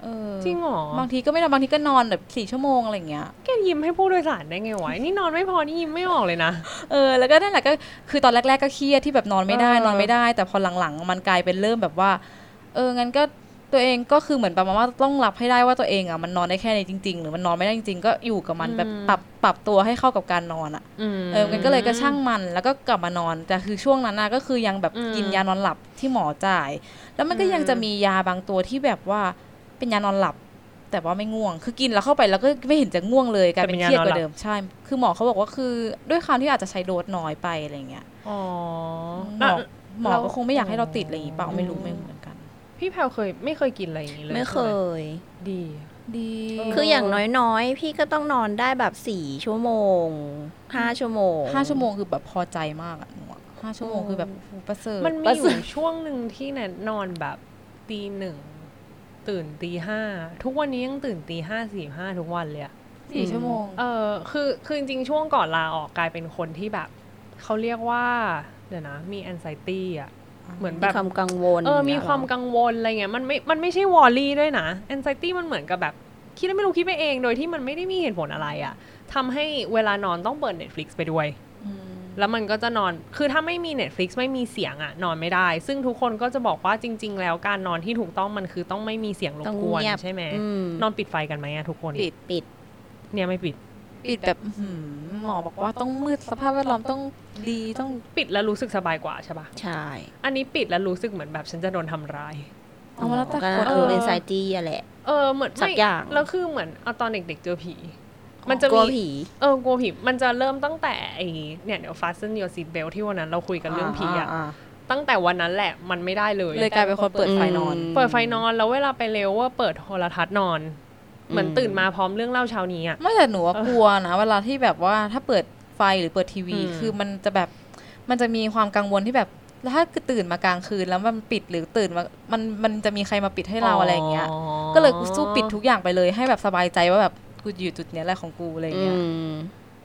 เออจริงเหรอบางทีก็ไม่นอนบางทีก็นอนแบบสี่ชั่วโมงอะไรอย่างเงี้ยแกยิ้มให้ผู้โดยสารได้ไงวะนี่นอนไม่พอนี่ยิ้มไม่ออกเลยนะเออแล้วก็นั่นแหละก็คือตอนแรก ๆ ก็เครียดที่แบบนอนไม่ได้เออนอนไม่ได้ แต่พอหลังๆ มันกลายเป็นเริ่มแบบว่า เอองั้นก็ ตัวเองก็คือเหมือนประมาณว่าต้องรับให้ได้ว่าตัวเองอะมันนอนได้แค่นี้จริง ๆ หรือมันนอนไม่ได้จริง ๆ ก็อยู่กับมันแบบปรับปรับตัวให้เข้ากับการนอนอะมเออมันก็เลยก็ช่างมันแล้วก็กลับมานอนแต่คือช่วงนั้นนะก็คือยังแบบอืมกินยานอนหลับที่หมอจ่าย แล้วมันก็ยังอืมจะมียาบางตัวที่แบบว่าเป็นยานอนหลับ แต่ว่าไม่ง่วง คือกินแล้วเข้าไปแล้วก็ไม่เห็นจะง่วงเลยกลายเป็นเครียดกว่าเดิมใช่ คือหมอเขาบอกว่าคือด้วยความที่อาจจะใช้โดสน้อยไปอะไรเงี้ยอ๋อหมอหมอเราก็คงไม่อยากให้เราติดอะไรอย่างงี้เปล่าไม่รู้อืมไม่เหมือนกัน พี่แพลวเคยไม่เคยกินอะไรอย่างนี้เลยไม่เคใช่หยดี ดีเออคืออย่างน้อยๆ พี่ก็ต้องนอนได้แบบสี่ชั่วโมงห้าชั่วโมงห้าชั่วโมงคือแบบพอใจมากอะหนูอะห้าชั่วโมงคือแบบโอ้โหประเสริฐมันมีประอเสริยู่ฐช่วงหนึ่งที่แนทนอนแบบตีหนึ่งตื่นตีห้าทุกวันนี้ยังตื่นตีห้าสี่ห้าทุกวันเลยอะสี่ชั่วโมง เออคือคือจริงๆช่วงก่อนลาออกกลายเป็นคนที่แบบเขาเรียกว่า เดี๋ยวนะ มี anxiety อะ เหมือนมีแบบความกังวลเออมีนี่ยหรความกังวลอะไรเงี้ยมันไม่มันไม่ใช่วอลลี่ด้วยนะ anxiety มันเหมือนกับแบบ คิดแล้วไม่รู้คิดไปเองโดยที่มันไม่ได้มีเหตุผลอะไรอะทำให้เวลานอนต้องเปิด Netflix ไปด้วยอืมแล้วมันก็จะนอน คือถ้าไม่มี Netflix ไม่มีเสียงอะนอนไม่ได้ ซึ่งทุกคนก็จะบอกว่าจริง ๆ แล้วการนอนที่ถูกต้องมันคือต้องไม่มีเสียงรบต้องกวนเงียบใช่ไหมอืมนอนปิดไฟกันไหมอะทุกคน ปิดปิด เนี่ยไม่ปิด ปิดแบบอื้อหือหมอบอกว่าต้องมืดสภาพแวดล้อมต้องดีต้องปิดแล้วรู้สึกสบายกว่าใช่ปะใช่อันนี้ปิดแล้วรู้สึกเหมือนแบบฉันจะโดนทำร้ายเอามาแล้วแต่ก็คนคือเออ anxiety อะแหละเออเหมือนสักไม่อย่างแล้วคือเหมือนเอาตอนเด็กๆเจอผีมันจะกลัวมีผีเออกลัวผีมันจะเริ่มตั้งแต่ไอเนี่ยเดี๋ยว fasten your seat belt ที่วันนั้นเราคุยกันเรื่องผีอะาตั้งแต่วันนั้นแหละมันไม่ได้เลยเลยกลายเป็นคนเปิดไฟนอนอืมเปิดไฟนอนแล้วเวลาไปเร็วว่าเปิดโทรทัศน์นอน เหมือนตื่นมาพร้อมเรื่องเล่าเช้านี้อะไม่แต่หนูว่ากลัวนะเวลาที่แบบว่าถ้าเปิดไฟหรือเปิดทีวีอืมคือมันจะแบบมันจะมีความกังวลที่แบบแล้วถ้าคือตื่นมากลางคืนแล้วมันปิดหรือตื่นมา มันมันจะมีใครมาปิดให้เราอะไรอย่างเงี้ย ก็เลยกูสู้ปิดทุกอย่างไปเลยให้แบบสบายใจว่าแบบกูอยู่จุดเนี้ยแหละของกูอะไรอย่างอืเงี้ยม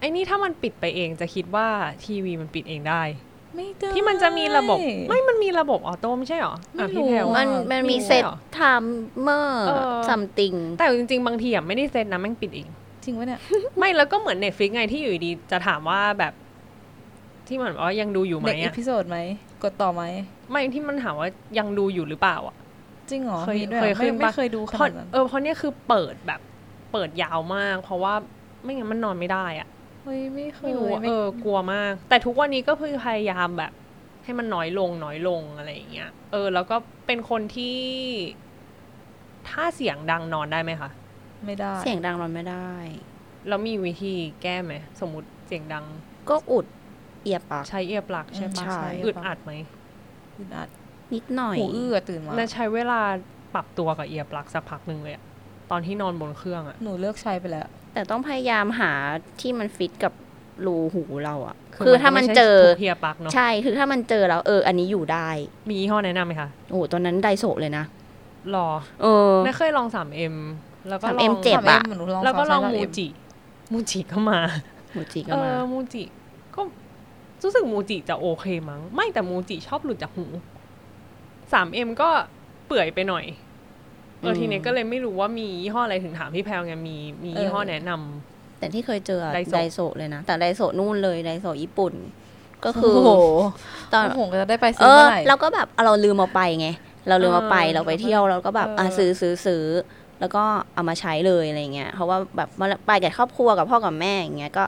ไอ้นี่ถ้ามันปิดไปเองจะคิดว่าทีวีมันปิดเองได้ ไม่ได้ที่มันจะมีระบบ ไม่มันมีระบบ auto ไม่ใช่หรออะไม่พี่แพรวรู้มันอ่ามันมีมีเซตเหรอ time-r เออ something แต่จริง ๆ บางทีอะไม่ได้เซตนะแม่งปิดเองจริงวะเนี่ยไม่แล้วก็เหมือน Netflix ไงที่อยู่ดีๆจะถามว่าแบบ ที่มันบอกว่ายังดูอยู่ไหมเด็กอีก episode ไหมกดต่อไหมไม่ที่มันถามว่ายังดูอยู่หรือเปล่าอะจริงเหรอเคยมีด้วยเคยเหรอไม่ขึ้นปะไม่เคยดูขเพราะนาดนั้นเออเพราะเนี่ยคือเปิดแบบ เปิดยาวมาก เพราะว่าไม่งั้นมันนอนไม่ได้อะ เฮ้ยไม่เคยไม่รู้อะไม่เออกลัวมาก แต่ทุกวันนี้ก็คือพยายามแบบ ให้มันน้อยลงน้อยลงอะไรอย่างเงี้ยเออ แล้วก็เป็นคนที่ ถ้าเสียงดังนอนได้ไหมคะไม่ได้ เสียงดังนอนไม่ได้แล้วมีวิธีแก้ไหมสมมติเสียงดัง ก็อุดเอียบปากใช้เอียร์ปลักใช่ปะใช่อึดอัดไหมอึดอัดนิดหน่อยหูอื้อตื่นมาน่าใช้เวลาปรับตัวกับเอียร์ปลักสักพักหนึ่งเลยอะตอนที่นอนบนเครื่องอะหนูเลิกใช้ไปแล้ว แต่ต้องพยายามหาที่มันฟิตกับรูหูเราอะคือคือถ้ามันเจอทุกเอียร์ปลักเนาะใช่คือถ้ามันเจอแล้วเออ อันนี้อยู่ได้ มียี่ห้อแนะนำไหมคะโอ้โหตอนนั้นไดโซะเลยนะรอเออไม่เคยลอง 3M แล้วก็ลอง 3M เจ็บอะหนูลองแล้วก็ลองใช้มู 3M จิมูจิก็มามูจิก็เอมาอมูจิก็รู้สึกมูจิจะโอเคมั้ง ไม่แต่มูจิชอบหลุดจากหู 3M ก็เปื่อยไปหน่อย เอออืมทีเนี้ยก็เลยไม่รู้ว่ามียี่ห้ออะไรถึงถามพี่แพลวไงมีมียี่ห้อแนะนำแต่ที่เคยเจออะไดโซะไดโซะเลยนะ แต่ไดโซะนู่นเลยไดโซะญี่ปุ่น ก็คือโอ้โหตอนโอ้โหก็จะได้ไปเอซื้ออเมื่อไหร่เราก็แบบเราลืมเอาไปไงเราลืมเอาไปเออเราไปเที่ยวเราก็แบบเอออ่อะซื้อซื้อซื้อแล้วก็เอามาใช้เลยอะไรเงี้ยเพราะว่าแบบมาไปกับครอบครัวกับพ่อกับแม่อย่างเงี้ยก็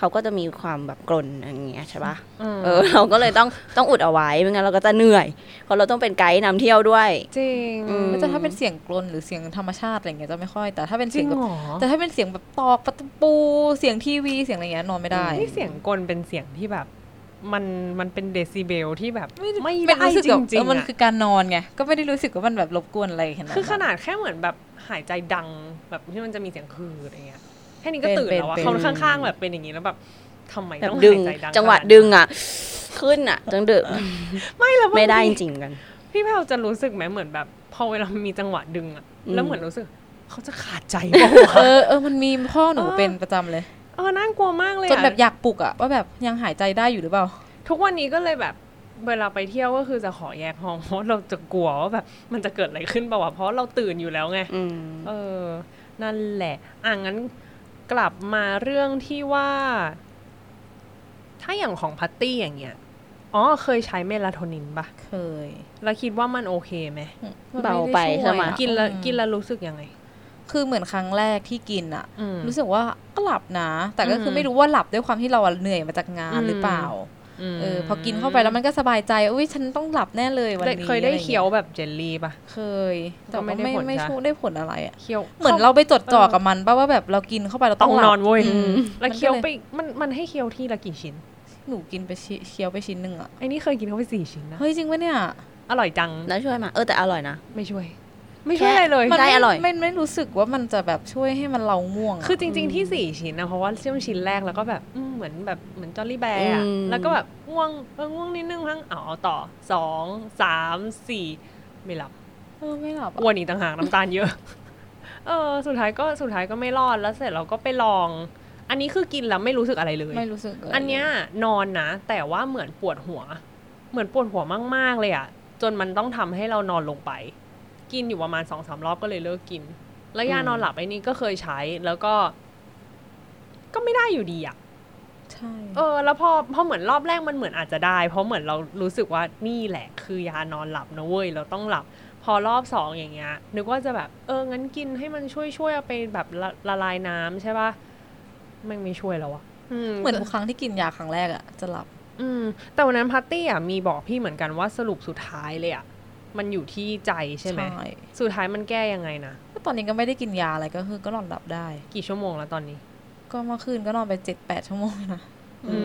เขาก็จะมีความแบบกลนอย่างเงี้ยใช่ปะมเออเราก็เลยต้องต้องอุดเอาไว้ไม่งั้นเราก็จะเหนื่อย เพราะเราต้องเป็นไกด์นำเที่ยวด้วย จริงอืมแล้วจะถ้าเป็นเสียงกลนหรือเสียงธรรมชาติอะไรเงี้ยจะไม่ค่อย แต่ถ้าเป็นจเสีริยงงแบบเหรอแต่ถ้าเป็นเสียงแบบตอกประตูเสียงทีวีเสียงอะไรเงี้ยนอนไม่ได้นี่เสียงกลเป็นเป็นเสียงที่แบบมันมันเป็นเดซิเบลที่แบบไม่ไม่ไม่ได้รู้สึกจแบบริงเออๆมันอะคือการนอนไงก็ไม่ได้รู้สึกว่ามันแบบรบกวนอะไรขนาดนั้นคือขนาดแค่เหมือนแบบหายใจดังแบบที่มันจะมีเสียงคืออะไรเงี้ย แค่นี้ก็เป็นตื่นแล้วอะเป็นคนข้างๆแบบเป็นอย่างนี้แล้วแบบทำไมแบบต้องดึงหายใจดังจังหวะขนานั้นดึงอะ ขึ้นอะ จังดึกไม่แล้วบางไม่ได้จทีริงๆกัน พี่แพลวจะรู้สึกไหมเหมือนแบบ พอเวลามีจังหวะดึงอะอืมแล้วเหมือนรู้สึก เขาจะขาดใจเปล่าวะเออเออมันมีพ่อหนูเออเป็นประจำเลยเออน่ากลัวมากเลยจนแบบอะอยากปลุกอะว่าแบบยังหายใจได้อยู่หรือเปล่า ทุกวันนี้ก็เลยแบบเวลาไปเที่ยวก็คือจะขอแยกห้องเพราะเราจะกลัวว่าแบบมันจะเกิดอะไรขึ้นเปล่าวะเพราะเราตื่นอยู่แล้วไงอืมเออ นั่นแหละอะงั้น กลับมาเรื่องที่ว่า ถ้าอย่างของพัตตี้อย่างเงี้ยอ๋อเคยใช้เมลาโทนินปะเคย แล้วคิดว่ามันโอเคไหมมันเบาม่ด้ไปช่วยใช่ไหมอะกินแล้วอืมกินแล้วรู้สึกยังไง คือเหมือนครั้งแรกที่กินอะอืมรู้สึกว่าก็หลับนะ แต่ก็คือมไม่รู้ว่าหลับด้วยความที่เราอะเหนื่อยมาจากงานอืมหรือเปล่าม เออพอกินเข้าไปแล้วมันก็สบายใจอุ้ยฉันต้องหลับแน่เลยวันได้นี้เคยได้อะรงี้เคี้ยวแบบเจลลี่ปะเคย แต่ก็ไม่ว่าได้ไม่ผลไม่จ้ะช่วยได้ผลอะไรอะเคี้ยวเหมือนเราไปจดจ่อกับมันป่ะว่าแบบเรากินเข้าไปเราต้ต้อองงหนลัอบนเว้ยอืมแล้วเคี้ยวไปมันมันให้เคี้ยวที่ละกี่ชิ้น หนูกินไปชิเคี้ยวไปชิ้นหนึ่งอะไอ้นี่เคยกินเข้าไปสี่ชิ้นนะเฮ้ยจริงปะเนี่ยอร่อยจังแล้วช่วยมาเออแต่อร่อยนะ ไม่ช่วย ไม่ช่วยอะไรเลยมันได้อร่อยไม่ไม่รู้สึกว่ามันจะแบบช่วยให้มันเราง่วงะคือจริง ๆที่สี่ชิ้นนะเพราะว่าช่วงชิ้นแรกแล้วก็แบบอืมเหมือนแบบเหมือนจอลลี่แบร์อะอืมแล้วก็แบบง่วงเออง่วงนิดนึงพังเอาเอาต่อสองสามสี่ไม่หลับเออไม่หลับอะอ้วนอีกต่างหากน้ำตาลเยอะ เออ สุดท้ายก็สุดท้ายก็ไม่รอดแล้วเสร็จเราก็ไปลอง อันนี้คือกินแล้วไม่รู้สึกอะไรเลย ไม่รู้สึกะไรอันเนี้ยนอนนะ แต่ว่าเหมือนปวดหัว เหมือนปวดหัวมากๆเลยอะจนมันต้องทำให้เรานอนลงไป กินอยู่ประมาณสองสามรอบก็เลยเลิกกิน แล้วยาอืมนอนหลับไอ้นี่ก็เคยใช้แล้วก็ ก็ไม่ได้อยู่ดีอะใช่เออ แล้วพอพอเหมือนรอบแรกมันเหมือนอาจจะได้ เพราะเหมือนเรารู้สึกว่านี่แหละ คือยานอนหลับนะเว้ยเราต้องหลับ พอรอบสองอย่างเงี้ย นึกว่าจะแบบ เอองั้นกินให้มันช่วยช่วยๆเอาไปแบบละละลายน้ำใช่ปะไม่ไม่ช่วยแล้วอะเหมือนทุกครั้งที่กินยาครั้งแรกอะจะหลับ อืม แต่วันนั้นพัตตี้อะมีบอกพี่เหมือนกันว่าสรุปสุดท้ายเลยอะ มันอยู่ที่ใจใช่ไหมสุดท้ายมันแก้ยังไงนะก็ตอนนี้ก็ไม่ได้กินยาอะไรก็คือก็นอนหลับได้ กี่ชั่วโมงแล้วตอนนี้ ก็เมื่อคืนก็นอนไปเจ็ดแปดชั่วโมงนะอื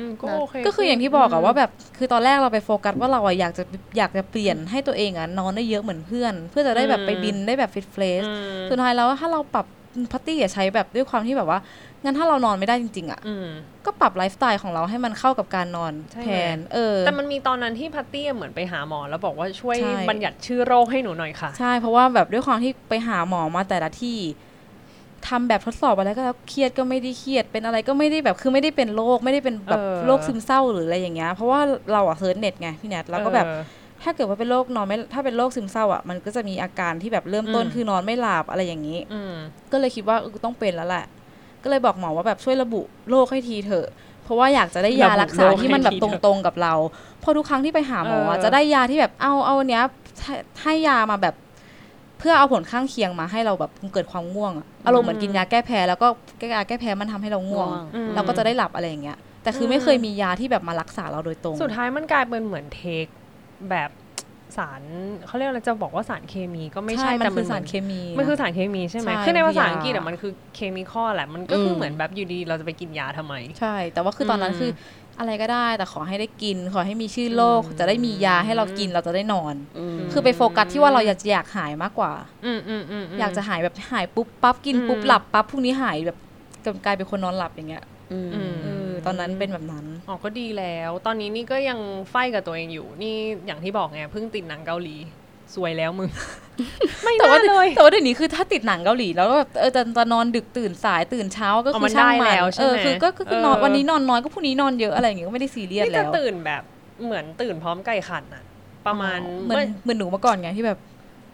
มก็โอเคก็คืออย่างที่บอกอะว่าแบบคือตอนแรกเราไปโฟกัสว่าเราอะอยากจะอยากจะเปลี่ยนให้ตัวเองอะนอนได้เยอะเหมือนเพื่อน เพื่อจะได้แบบไปบินได้แบบฟิตเฟสอืมสุดท้ายแล้วถ้าเราปรับพัตตี้อะใช้แบบด้วยความที่แบบว่า งั้นถ้าเรานอนไม่ได้จริง ๆอะอืมก็ปรับไลฟ์สไตล์ของเราให้มันเข้ากับการนอนใช่ไหมแทนเออ แต่มันมีตอนนั้นที่พัตตี้เหมือนไปหาหมอ แล้วบอกว่าช่วยใช่บัญญัติชื่อโรคให้หนูหน่อยค่ะ ใช่ เพราะว่าแบบด้วยความที่ไปหาหมอมาแต่ละที่ทำแบบทดสอบอะไรก็แล้วเครียดก็ไม่ได้เครียดเป็นอะไรก็ไม่ได้แบบคือไม่ได้เป็นโรคไม่ได้เป็นแบบเออโรคซึมเศร้าหรืออะไรอย่างเงี้ยเพราะว่าเราอะ search เน็ตไงพี่แนทแล้วก็แบบเออถ้าเกิดว่าเป็นโรคนอนไม่ถ้าเป็นโรคซึมเศร้าอะมันก็จะมีอาการที่แบบเริ่มต้นอืมคือนอนไม่หลับอะไรอย่างนี้อืมก็เลยคิดว่าเออต้องเป็นแล้วแหละ ก็เลยบอกหมอว่าแบบช่วยระบุโรคให้ทีเถอะ เพราะว่าอยากจะได้ยารักษาที่มันแบบตรงๆกับเราเพราะทุกครั้งที่ไปหาหมออะเออจะได้ยาที่แบบเอาเอาอันเนี้ยให้ให้ยามาแบบ เพื่อเอาผลข้างเคียงมาให้เราแบบเกิดความง่วงอะอารมณ์เหมือนกินยาแก้แพ้แล้วก็ยาแก้แพ้มันทำให้เราง่วงอืมเราก็จะได้หลับอะไรอย่างเงี้ยแต่คืออมไม่เคยมียาที่แบบมารักษาเราโดยตรง สุดท้ายมันกลายเป็นเหมือนเทคแบบ สารเขาเรียกอะไรจะบอกว่าสารเคมีก็ไม่ใช่มันแต่คือหสารเคมีมันคือสารเคมีใช่ไหมใช่คือในภาษามันคือยาอังกฤษอะมันคือเคมีคอลแหละมันก็คืออมเหมือนแบบอยู่ดีเราจะไปกินยาทำไม ใช่ แต่ว่าคือตอนนั้นอืมคืออะไรก็ได้แต่ขอให้ได้กิน ขอให้มีชื่อโรคอืมจะได้มียาให้เรากินเราจะได้นอนอืมคือไปโฟกัสที่ว่าเราอยากอยากหายมากกว่าอืมอืมอืมมอยากจะหายแบบหายปุ๊บปั๊บกินปุ๊บอืมหลับปั๊บพรุ่งนี้หายแบบกลายเป็นคนนอนหลับอย่างเงี้ยอืมอืมเออตอนนั้นเป็นแบบนั้น อ๋อก็ดีแล้ว ตอนนี้นี่ก็ยังไฟกับตัวเองอยู่ นี่อย่างที่บอกไงเพิ่งติดหนังเกาหลี สวยแล้วมึง ไม่แต่น่าว่าเลยแต่ว่าเดี๋ยวนี้คือถ้าติดหนังเกาหลีแล้วแบบเออจะจะนอนดึกตื่นสายตื่นเช้าก็อ๋อคืมัอนช่างได้มันแล้วใช่เอไหมอคือก็ก็คือนอนเออ วันนี้นอนน้อยก็พรุ่งนี้นอนเยอะอะไรอย่างเงี้ยก็ไม่ได้ซีเรียสนี่จะแล้วตื่นแบบเหมือนตื่นพร้อมไก่ขันอะประมาณเหมือนเหมือนหนูเมื่อก่อนไงที่แบบ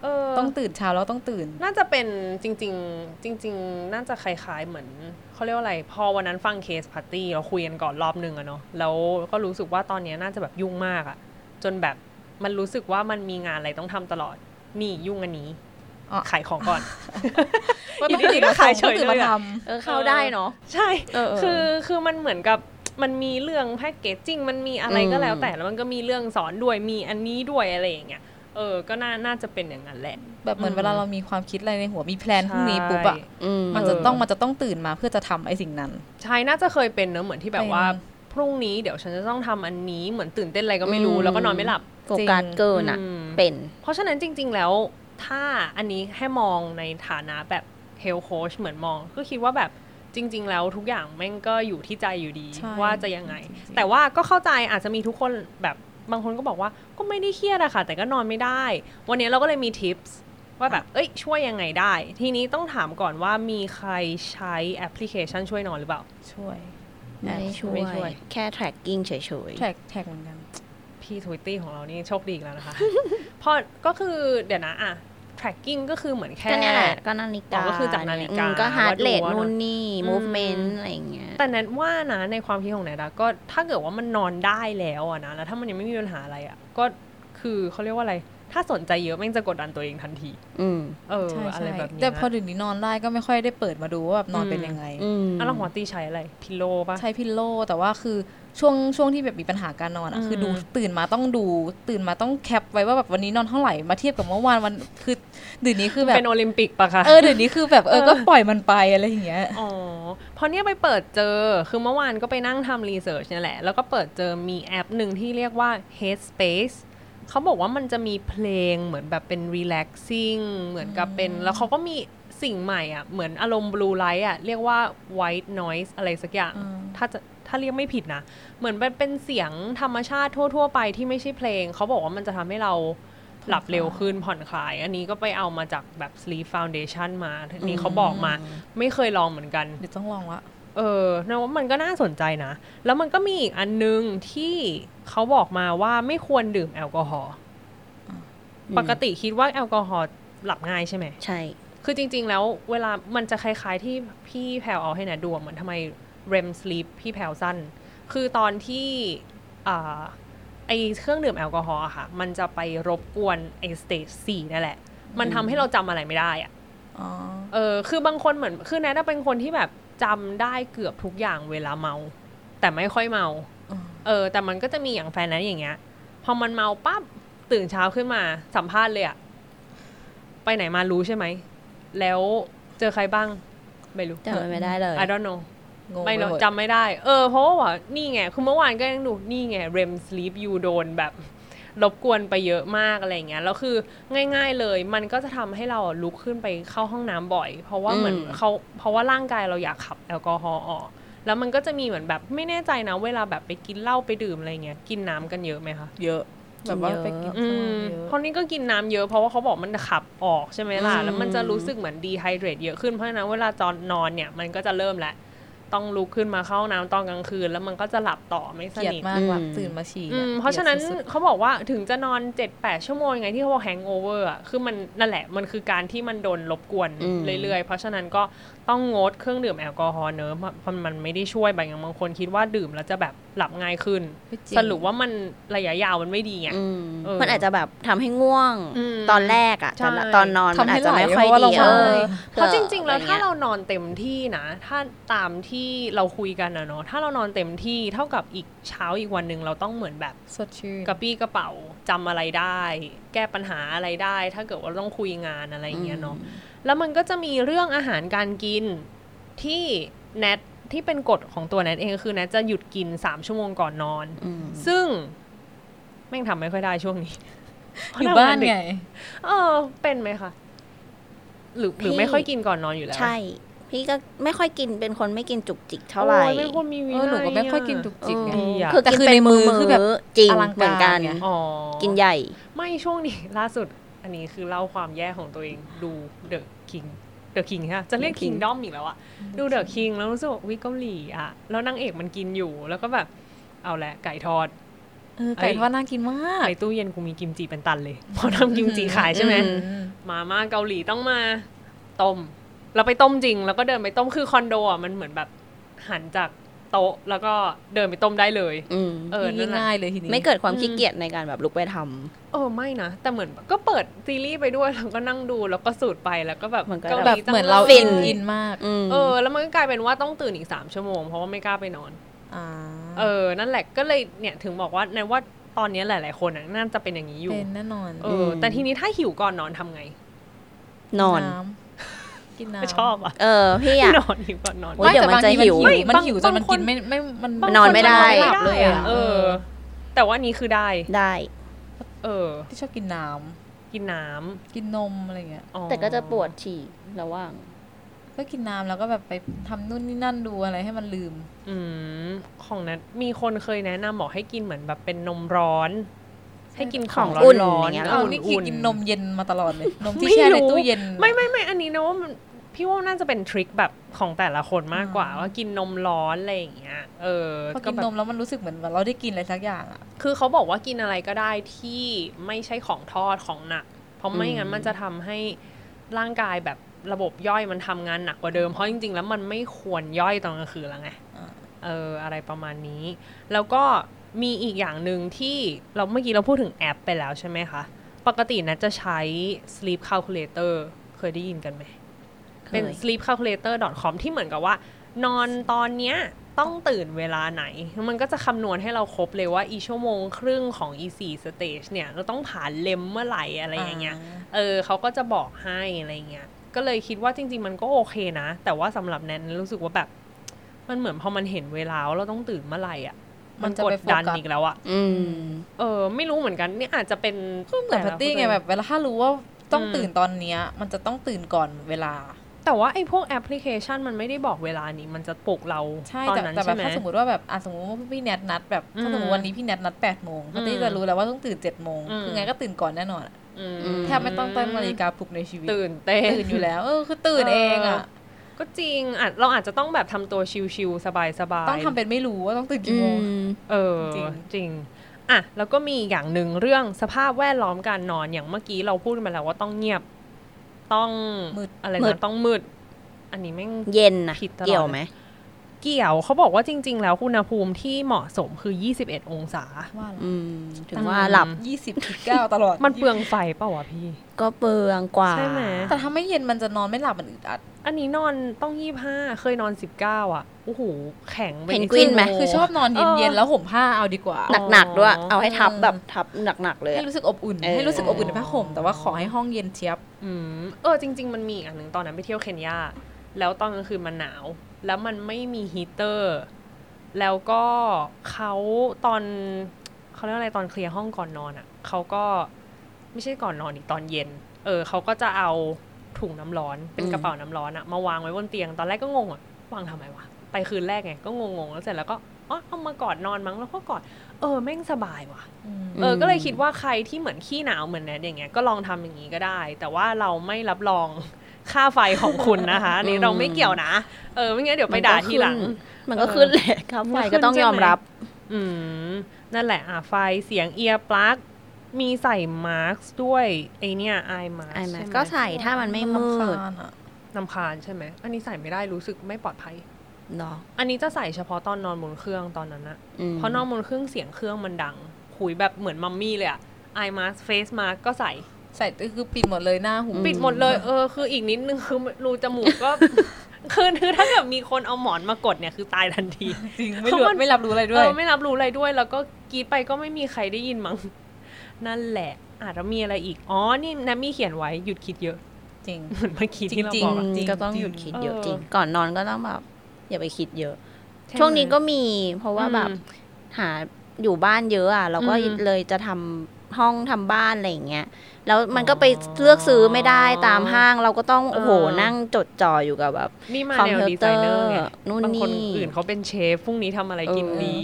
เออ ต้องตื่นเช้าแล้วต้องตื่น น่าจะเป็นจริง ๆ จริง ๆ น่าจะคล้ายๆเหมือน เขาเรียกว่าอะไร พอวันนั้นฟังเคสพาร์ตี้เราคุยกันก่อนรอบนึงอะเนาะแล้วก็รู้สึกว่าตอนเนี้ยน่าจะแบบยุ่งมากอะจนแบบมันรู้สึกว่ามันมีงานอะไรต้องทำตลอด นี่ยุ่งอันนี้อ๋อขายของก่อนก็ต้องอยู่ดีๆตื่นมาก็ขายเฉส่งยต้องตื่นมาเลยอะทำเออเข้าได้เนาะใช่เออเออคือคือมันเหมือนกับมันมีเรื่อง packaging มันมีอะไรก็แล้วแต่แล้วมันก็มีเรื่องสอนด้วยมีอันนี้ด้วยอะไรอย่างเงี้ย เออ ก็น่าน่าจะเป็นอย่างนั้นแหละ แบบเหมือนอืมเวลาเรามีความคิดอะไรในหัวมี plan พรุ่งนี้ปุ๊บอะใช่อืมมันจะเออต้องมันจะต้องตื่นมาเพื่อจะทำไอ้สิ่งนั้น ใช่ น่าจะเคยเป็นเนอะเหมือนที่แบบว่าเป็นพรุ่งนี้เดี๋ยวฉันจะต้องทำอันนี้เหมือนตื่นเต้นอะไรก็ไม่รู้อืมแล้วก็นอนไม่หลับโฟกัสเกินอะอืมเป็น เพราะฉะนั้นจริง ๆ แล้วถ้าอันนี้ให้มองในฐานะแบบ health coach เหมือนมอง ก็คิดว่าแบบจริง ๆ แล้วทุกอย่างแม่งก็อยู่ที่ใจอยู่ดีใช่ว่าจะยังไงจริงๆแต่ว่าก็เข้าใจอาจจะมีทุกคนแบบ บางคนก็บอกว่าก็ไม่ได้เครียดอะค่ะ แต่ก็นอนไม่ได้ วันนี้เราก็เลยมี tips ว่าแบบ เอ้ย ช่วยยังไงได้ ทีนี้ต้องถามก่อนว่ามีใครใช้แอปพลิเคชันช่วยนอนหรือเปล่า ช่วย ไม่ได้ช่วไม่ช่วยยแค่ tracking เฉย track track เหมือนกัน พี่ทวิตตี้ของเรานี่โชคดีอีกแล้วนะคะเพราะก็คือเดี๋ยวนะอะ tracking ก็คือเหมือนๆแค่ก็เนี่ยแหละก็นาฬิกาอ๋อก็คือจากนาฬิกาอืมก็ heart ว่าดู rate ว่านู่นนี่อืม movement อะไรอย่างเงี้ยแต่แนทว่านะในความคิดของแนทอะก็ถ้าเกิดว่ามันนอนได้แล้วอะนะแล้วถ้ามันยังไม่มีปัญหาอะไรอะก็คือเขาเรียกว่าอะไร ถ้าสนใจเยอะแม่งจะกดดันตัวเองทันที อืมเออใช่อะไรใช่แบบนี้แต่พอนะเดี๋ยวนี้นอนได้ก็ไม่ค่อยได้เปิดมาดูว่าแบบนอนเป็นยังไงอืมอะแล้วหัวตีใช้อะไร พิโลปะใช้พิลโลแต่ว่าคือ ช่วงช่วงที่แบบมีปัญหาการนอนอะอืมคือดูตื่นมาต้องดู ตื่นมาต้องแคปไว้ว่าแบบวันนี้นอนเท่าไหร่มาเทียบกับเมื่อวานวันคือเดี๋ยวนี้คือแบบเป็นโอลิมปิกปะคะเออเดี๋ยวนี้คือแบบเออก็ปล่อยมันไปอะไรอย่างเงี้ยอ๋อเพราะเนี่ยไปเปิดเจอคือเมื่อวานก็ไปนั่งทำรีเสิร์ชเนี่ยแหละ แล้วก็เปิดเจอมีแอปหนึ่งที่เรียกว่า Headspace เขาบอกว่ามันจะมีเพลงเหมือนแบบเป็น relaxing เหมือนกับเป็น แล้วเขาก็มีสิ่งใหม่อะ เหมือนอารมณ์ blue light อะ เรียกว่า white noise อะไรสักอย่างอืมถ้าจะ ถ้าเรียกไม่ผิดนะ เหมือนเป็นเป็นเสียงธรรมชาติทั่ว ๆ ไปที่ไม่ใช่เพลง เขาบอกว่ามันจะทำให้เราหลับเร็วขึ้นผ่อนคลาย อันนี้ก็ไปเอามาจากแบบ sleep foundation มาทีนี้เขาบอกมา ไม่เคยลองเหมือนกันเดี๋ยวต้องลองละเออนะว่ามันก็น่าสนใจนะ แล้วมันก็มีอีกอันนึงที่เขาบอกมาว่าไม่ควรดื่มแอลกอฮอล์ปกติคิดว่าแอลกอฮอล์หลับง่ายใช่ไหมใช่ คือจริง ๆ แล้วเวลามันจะคล้าย ๆ ที่พี่แพรวเอาให้นะดูอะเหมือนทำไม REM sleep พี่แพรวสั้น คือตอนที่อ่าไอเครื่องดื่มแอลกอฮอล์อะค่ะ มันจะไปรบกวนไอ stage สี่นั่นแหละ มันทำให้เราจำอะไรไม่ได้อะอ๋อเออ คือบางคนเหมือน คือแนทเป็นคนที่แบบจำได้เกือบทุกอย่างเวลาเมา แต่ไม่ค่อยเมาอืมเออ แต่มันก็จะมีอย่างแฟนนั้นอย่างเงี้ย พอมันเมาปั๊บตื่นเช้าขึ้นมาสัมภาษณ์เลยอะไปไหนมารู้ใช่ไหม แล้วเจอใครบ้าง ไม่รู้จำไม่ได้เลย I don't know งงไม่ไปรู้หมดจำไม่ได้ เออ เพราะว่าว่านี่ไง คือเมื่อวานก็ยังดูนี่ไง REM sleep ยูโดนแบบรบกวนไปเยอะมากอะไรเงี้ยแล้วคือง่าย ๆเลย มันก็จะทำให้เราลุกขึ้นไปเข้าห้องน้ำบ่อย เพราะว่าเหมือนอืมเขาเพราะว่าร่างกายเราอยากขับแอลกอฮอล์ออก แล้วมันก็จะมีเหมือนแบบไม่แน่ใจนะ เวลาแบบไปกินเหล้าไปดื่มอะไรเงี้ยกินน้ำกันเยอะไหมคะเยอะแบบว่าไปกินอืข้าวมเยอะเพราะนี่ก็กินน้ำเยอะเพราะว่าเขาบอกมันขับออกใช่ไหมล่ะอืมแล้วมันจะรู้สึกเหมือน dehydrate เยอะขึ้นเพราะฉะนั้นเวลาตอนนอนเนี่ยมันก็จะเริ่มแหละ ต้องลุกขึ้นมาเข้าห้องน้ำตอนกลางคืน แล้วมันก็จะหลับต่อไม่สเกลียดนิทมากแบบอืมตื่นมาฉี่อืนี่ยมเพราะฉะนั้นกลียดสุดเขาบอกว่าถึงจะนอน7-8ชั่วโมงยังไงที่เขาบอก hangover อะคือมันนั่นแหละมันคือการที่มันโดนรบกวนอืมเรื่อยๆ เพราะฉะนั้นก็ ต้องงดเครื่องดื่มแอลกอฮอล์เนอะเพราะเพราะมันไม่ได้ช่วยบางอย่างบางคนคิดว่าดื่มแล้วจะแบบหลับง่ายขึ้นๆไม่จงสรุปว่ามันระยะยาวมันไม่ดีไงอืมเออมันอาจจะแบบทำให้ง่วงอืมตอนแรกอะใช่แต่ละตอนนอนมันอาจจะไม่ค่อยทำให้ไหลเพราะว่าเราดีเมาเออเพราะจริง ๆ แล้วอะไรถ้าเงี้ยเรานอนเต็มที่นะ ถ้าตามที่เราคุยกันนะเนาะถ้าเรานอนเต็มที่เท่ากับอีกเช้าอีกวันหนึ่งเราต้องเหมือนแบบสดชื่นกระปี้กระเป๋าจำอะไรได้ แก้ปัญหาอะไรได้ ถ้าเกิดว่าต้องคุยงานอะไรอย่างเงี้ยเนาะ แล้วมันก็จะมีเรื่องอาหารการกินที่แนทที่เป็นกฎของตัวแนทเองก็คือแนทจะหยุดกิน3ชั่วโมงก่อนนอนอืมซึ่งแม่งทำไม่ค่อยได้ช่วงนี้อยู่บ้านไงเออ เป็นไหมคะหรือหรือไม่ค่อยกินก่อนนอนอยู่แล้ว ใช่ พี่ก็ไม่ค่อยกินเป็นคนไม่กินจุกจิกเท่าไหร่โอ้ยไม่ควรมีวิเออหนูก็ไม่ค่อยะกินจุกจิกไงดีอะคือแต่กินคือเป็ในนมืมืออคือแบบจริงอลังการเหมือนกันไงอ๋อกินใหญ่ ไม่ช่วงนี้ล่าสุด อันนี้คือเล่าความแย่ของตัวเองดูเดอะคิงเดอะคิงฮะจะเรียก The คิง King ด้อมอีกแล้วอะดูเดอะคิงแล้วรู้สึกว่าวิเกาหลีอะแล้วนางเอกมันกินอยู่แล้วก็แบบเอาแหละไก่ทอดเออไก่ทอดน่ากินมากในตู้เย็นกูมีกิมจิเป็นตันเลยเพราะทำกิมจิขายใช่ไหมอือืมมาม่าเกาหลีต้องมาต้มเราไปต้มจริง แล้วก็เดินไปต้มคือคอนโดอะมันเหมือนแบบหันจาก โต๊ะแล้วก็เดินไปต้มได้เลยอืมเออนั่ยิ่นงแหละง่ายเลยทีนี้ไม่เกิดความขี้เกียจในการแบบลุกไปทำเออไม่นะแต่เหมือนก็เปิดซีรีส์ไปด้วยแล้วก็นั่งดูแล้วก็สูตรไปแล้วก็แบบมันก็กาหแบลีบจังเหมือนเราลยอินอินมากอืมเออ แล้วมันก็กลายเป็นว่าต้องตื่นอีกสามชั่วโมงเพราะว่าไม่กล้าไปนอนอ่าเออ นั่นแหละก็เลยเนี่ยถึงบอกว่าในว่าตอนนี้หลาย ๆ คนน่ะน่าจะเป็นอย่างนี้อยู่เป็นแน่นอนเออแต่ทีนี้ถ้าหิวก่อนนอนทำไง นอนน้ กินน้ำชอบอะเออพี่อะนอนหิวก่อนนอนโอ๊ยเดี๋ยวมันจะหิวไม่แต่บางทีมันไม่หิวจนมันบางคนกินไม่ไม่มันบางนอนไม่ได้หลับเลยอะเออ แต่ว่านี้คือได้ได้ เออ ที่ชอบกินน้ำกินน้ำกินนมอะไรเงี้ยอ๋อแต่ก็จะปวดฉี่ระหว่างก็กินน้ำแล้วก็แบบไปทำนู่นนี่นั่นดูอะไรให้มันลืม อืมของนัทมีคนเคยแนะนำบอกให้กินเหมือนแบบเป็นนมร้อน ให้กินของของอุ่นร้ออนย่างเงี้ยๆเอาอุ่นนี่คือๆกินนมเย็นมาตลอดเลย นมที่ไม่แช่ในรู้ตู้เย็น ไม่ไม่ไม่อันนี้นะว่ามัน พี่ว่าน่าจะเป็นทริคแบบของแต่ละคนมากกว่าอ่าว่ากินนมร้อนอะไรอย่างเงี้ย เออพอก็กินแบบนมแล้วมันรู้สึกเหมือนเราได้กินอะไรสักอย่างอะ คือเขาบอกว่ากินอะไรก็ได้ที่ไม่ใช่ของทอดของหนัก เพราะไม่งั้นอืมมันจะทำให้ร่างกายแบบระบบย่อยมันทำงานหนักกว่าเดิม เพราะจริงๆ แล้วมันไม่ควรย่อยตอนกลางคืนแล้วไงอ่าเอออะไรประมาณนี้ แล้วก็มีอีกอย่างหนึ่งที่เราเมื่อกี้เราพูดถึงแอปไปแล้วใช่ไหมคะ ปกตินะจะใช้ sleep calculator เคยได้ยินกันไหม เป็นเคย sleepcalculator.com ที่เหมือนกับว่า นอนตอนเนี้ยต้องตื่นเวลาไหน มันก็จะคำนวณให้เราครบเลยว่าอีชั่วโมงครึ่งของอีสี่ stage เนี่ย เราต้องผ่าน REM เมื่อไหร่อะไรอย่างเงี้ย เออเขาก็จะบอกให้อะไรเงี้ย ก็เลยคิดว่าจริง ๆ มันก็โอเคนะ แต่ว่าสำหรับแนนรู้สึกว่าแบบ มันเหมือนพอมันเห็นเวลาว่าเราต้องตื่นเมื่อไหร่อะมันจะไปโฟกัสกดดันอีกแล้วอะอืมเออ ไม่รู้เหมือนกันนี่อาจจะเป็นก็เหมือนแพตตี้ไงแบบ เวลาถ้ารู้ว่าต้องตื่นตอนเนี้ย มันจะต้องตื่นก่อนเวลา แต่ว่าไอ้พวกแอปพลิเคชันมันไม่ได้บอกเวลานี้ มันจะปลุกเราใช่ตอนแต่นั้นแต่แบใช่บไหมถ้าสมมติว่าแบบอะสมมติว่าพี่แนทนัดแบบถ้าสมมอืติมวันนี้พี่แนทนัดแปดโมงแพตตี้อืมจะรู้แล้วว่าต้องตื่นเจ็ดโมงอืมคือไงก็ตื่นก่อนแน่นอนอะอืมมแทบไม่ต้องตั้งนาฬิกาปลุกในชีวิต ตื่นเต้นตื่นอยู่แล้วเออคือตื่นเองอะก็จริงอะเราอาจจะต้องแบบทำตัวชิลๆสบายๆต้องทำเป็นไม่รู้ว่าต้องตื่นอืกี่โมงมเออจริงจริงอะแล้วก็มีอีกอย่างหนึ่งเรื่องสภาพแวดล้อมการนอนอย่างเมื่อกี้เราพูดมาแล้วว่าต้องเงียบ ต้องมืดอะไรมืนะดต้องมืด อันนี้แม่งเย็นนะผิดตลอดเกี่ยวไหม เกี่ยวเขาบอกว่าจริง ๆ แล้วอุณหภูมิที่เหมาะสมคือ 21 องศาว่าอืมถึงว่าหลับยี่สิบจุดเก้าตลอด มันเปลืองไฟเปล่าวะพี่ ก็เปลืองกว่า ใช่ไหมแต่ถ้าไม่เย็นมันจะนอนไม่หลับมันอึดอัด อันนี้นอนต้อง 25 เคยนอน 19 อะโอ้โหแข็งไปเพนกวินไหมโคือชอบนอนเย็นๆแล้วห่มผ้าเอาดีกว่า หนักๆด้วยอ๋อเอาให้ทับแบบทับหนักๆเลยให้อะรู้สึกอบอุ่นเออให้รู้สึกอบอุ่นในผ้าห่มแต่ว่าขอให้ห้องเย็นเชียบอืมเออจริง ๆ มันมีอีกอันหนึ่งตอนนั้นไปเที่ยวเคนยาแล้วตอนกลางคืนมันหนาว แล้วมันไม่มีฮีเตอร์ แล้วก็เขาตอนเขาเรียกอะไรตอนเคลียร์ห้องก่อนนอนอะ่ะเขาก็ไม่ใช่ก่อนนอนอีกตอนเย็น เออเขาก็จะเอาถุงน้ำร้อนเป็นอืมกระเป๋าน้ำร้อนอะมาวางไว้บนเตียงตอนแรกก็งงอะวางทำไมวะไปคืนแรกไงก็งงๆแล้วเสร็จแล้วก็อ๋อเอามากอดนอนมั้งแล้วก็กอดเออแม่งสบายว่ะเออก็เลยคิดว่าใครที่เหมือนขี้หนาวเหมือนแนทอย่างเงี้ยก็ลองทำอย่างนี้ก็ได้ แต่ว่าเราไม่รับรอง ค่าไฟของคุณนะคะอันนี้เราไม่เกี่ยวนะ เออไม่งั้นเดี๋ยวไปด่าทีหลัง มันก็ขึ้นแหละครับไฟก็ต้องยอมรับ อืมนั่นแหละอะไฟเสียงเอียร์ปลั๊กมีใส่มาร์กด้วยไอเนี่ยไอมาร์ไอ้ใช่แม่ไหมก็ใส่ถ้ามันไม่มืดนำคาญใช่ไหม อันนี้ใส่ไม่ได้รู้สึกไม่ปลอดภัยเนาะอันนี้จะใส่เฉพาะตอนนอนบนเครื่องตอนนั้นนะอืมเพราะนอนบนเครื่องเสียงเครื่องมันดังคุยแบบเหมือนมัมมี่เลยอะ eye mask face mask ก็ใส่ ใส่คือปิดหมดเลยหน้าหูปิดหมดเลยเออคืออีกนิดนึงคือรูจมูกก็คือคือถ้าเกิดมีคนเอาหมอนมากดเนี่ยคือตายทันทีจริงไม่รู้ไม่รับรู้อะไรด้เอวยอไม่รับรู้อะไรด้วย แล้วก็กรี๊ดไปก็ไม่มีใครได้ยินมั้งนั่นแหละอาจจะมีอะไรอีกอ๋อนี่แนมมี่เขียนไว้หยุดคิดเยอะ จริงเหมือนเมื่อกี้ที่เราจริงบอกอือะมจริงก็ต้องจริงหยุดคิดเยอะเออจริง ก่อนนอนก็ต้องแบบอย่าไปคิดเยอะใไหมช่วงนี้ก็มี เพราะว่าแบบอืมหาอยู่บ้านเยอะอะเราก็อืมเลยจะทำ ห้องทำบ้านอะไรอย่างเงี้ยแล้วมันก็ไปอ๋อเลือกซื้อไม่ได้ตามห้างเราก็ต้องเออโอ้โหนั่งจดจ่ออยู่กับแบบนี่มาคอมแนวพิวดีเตไซอร์เนอร์ไงนู่นบางคนนี่อื่นเขาเป็นเชฟพรุ่งนี้ทำอะไรกินเออดี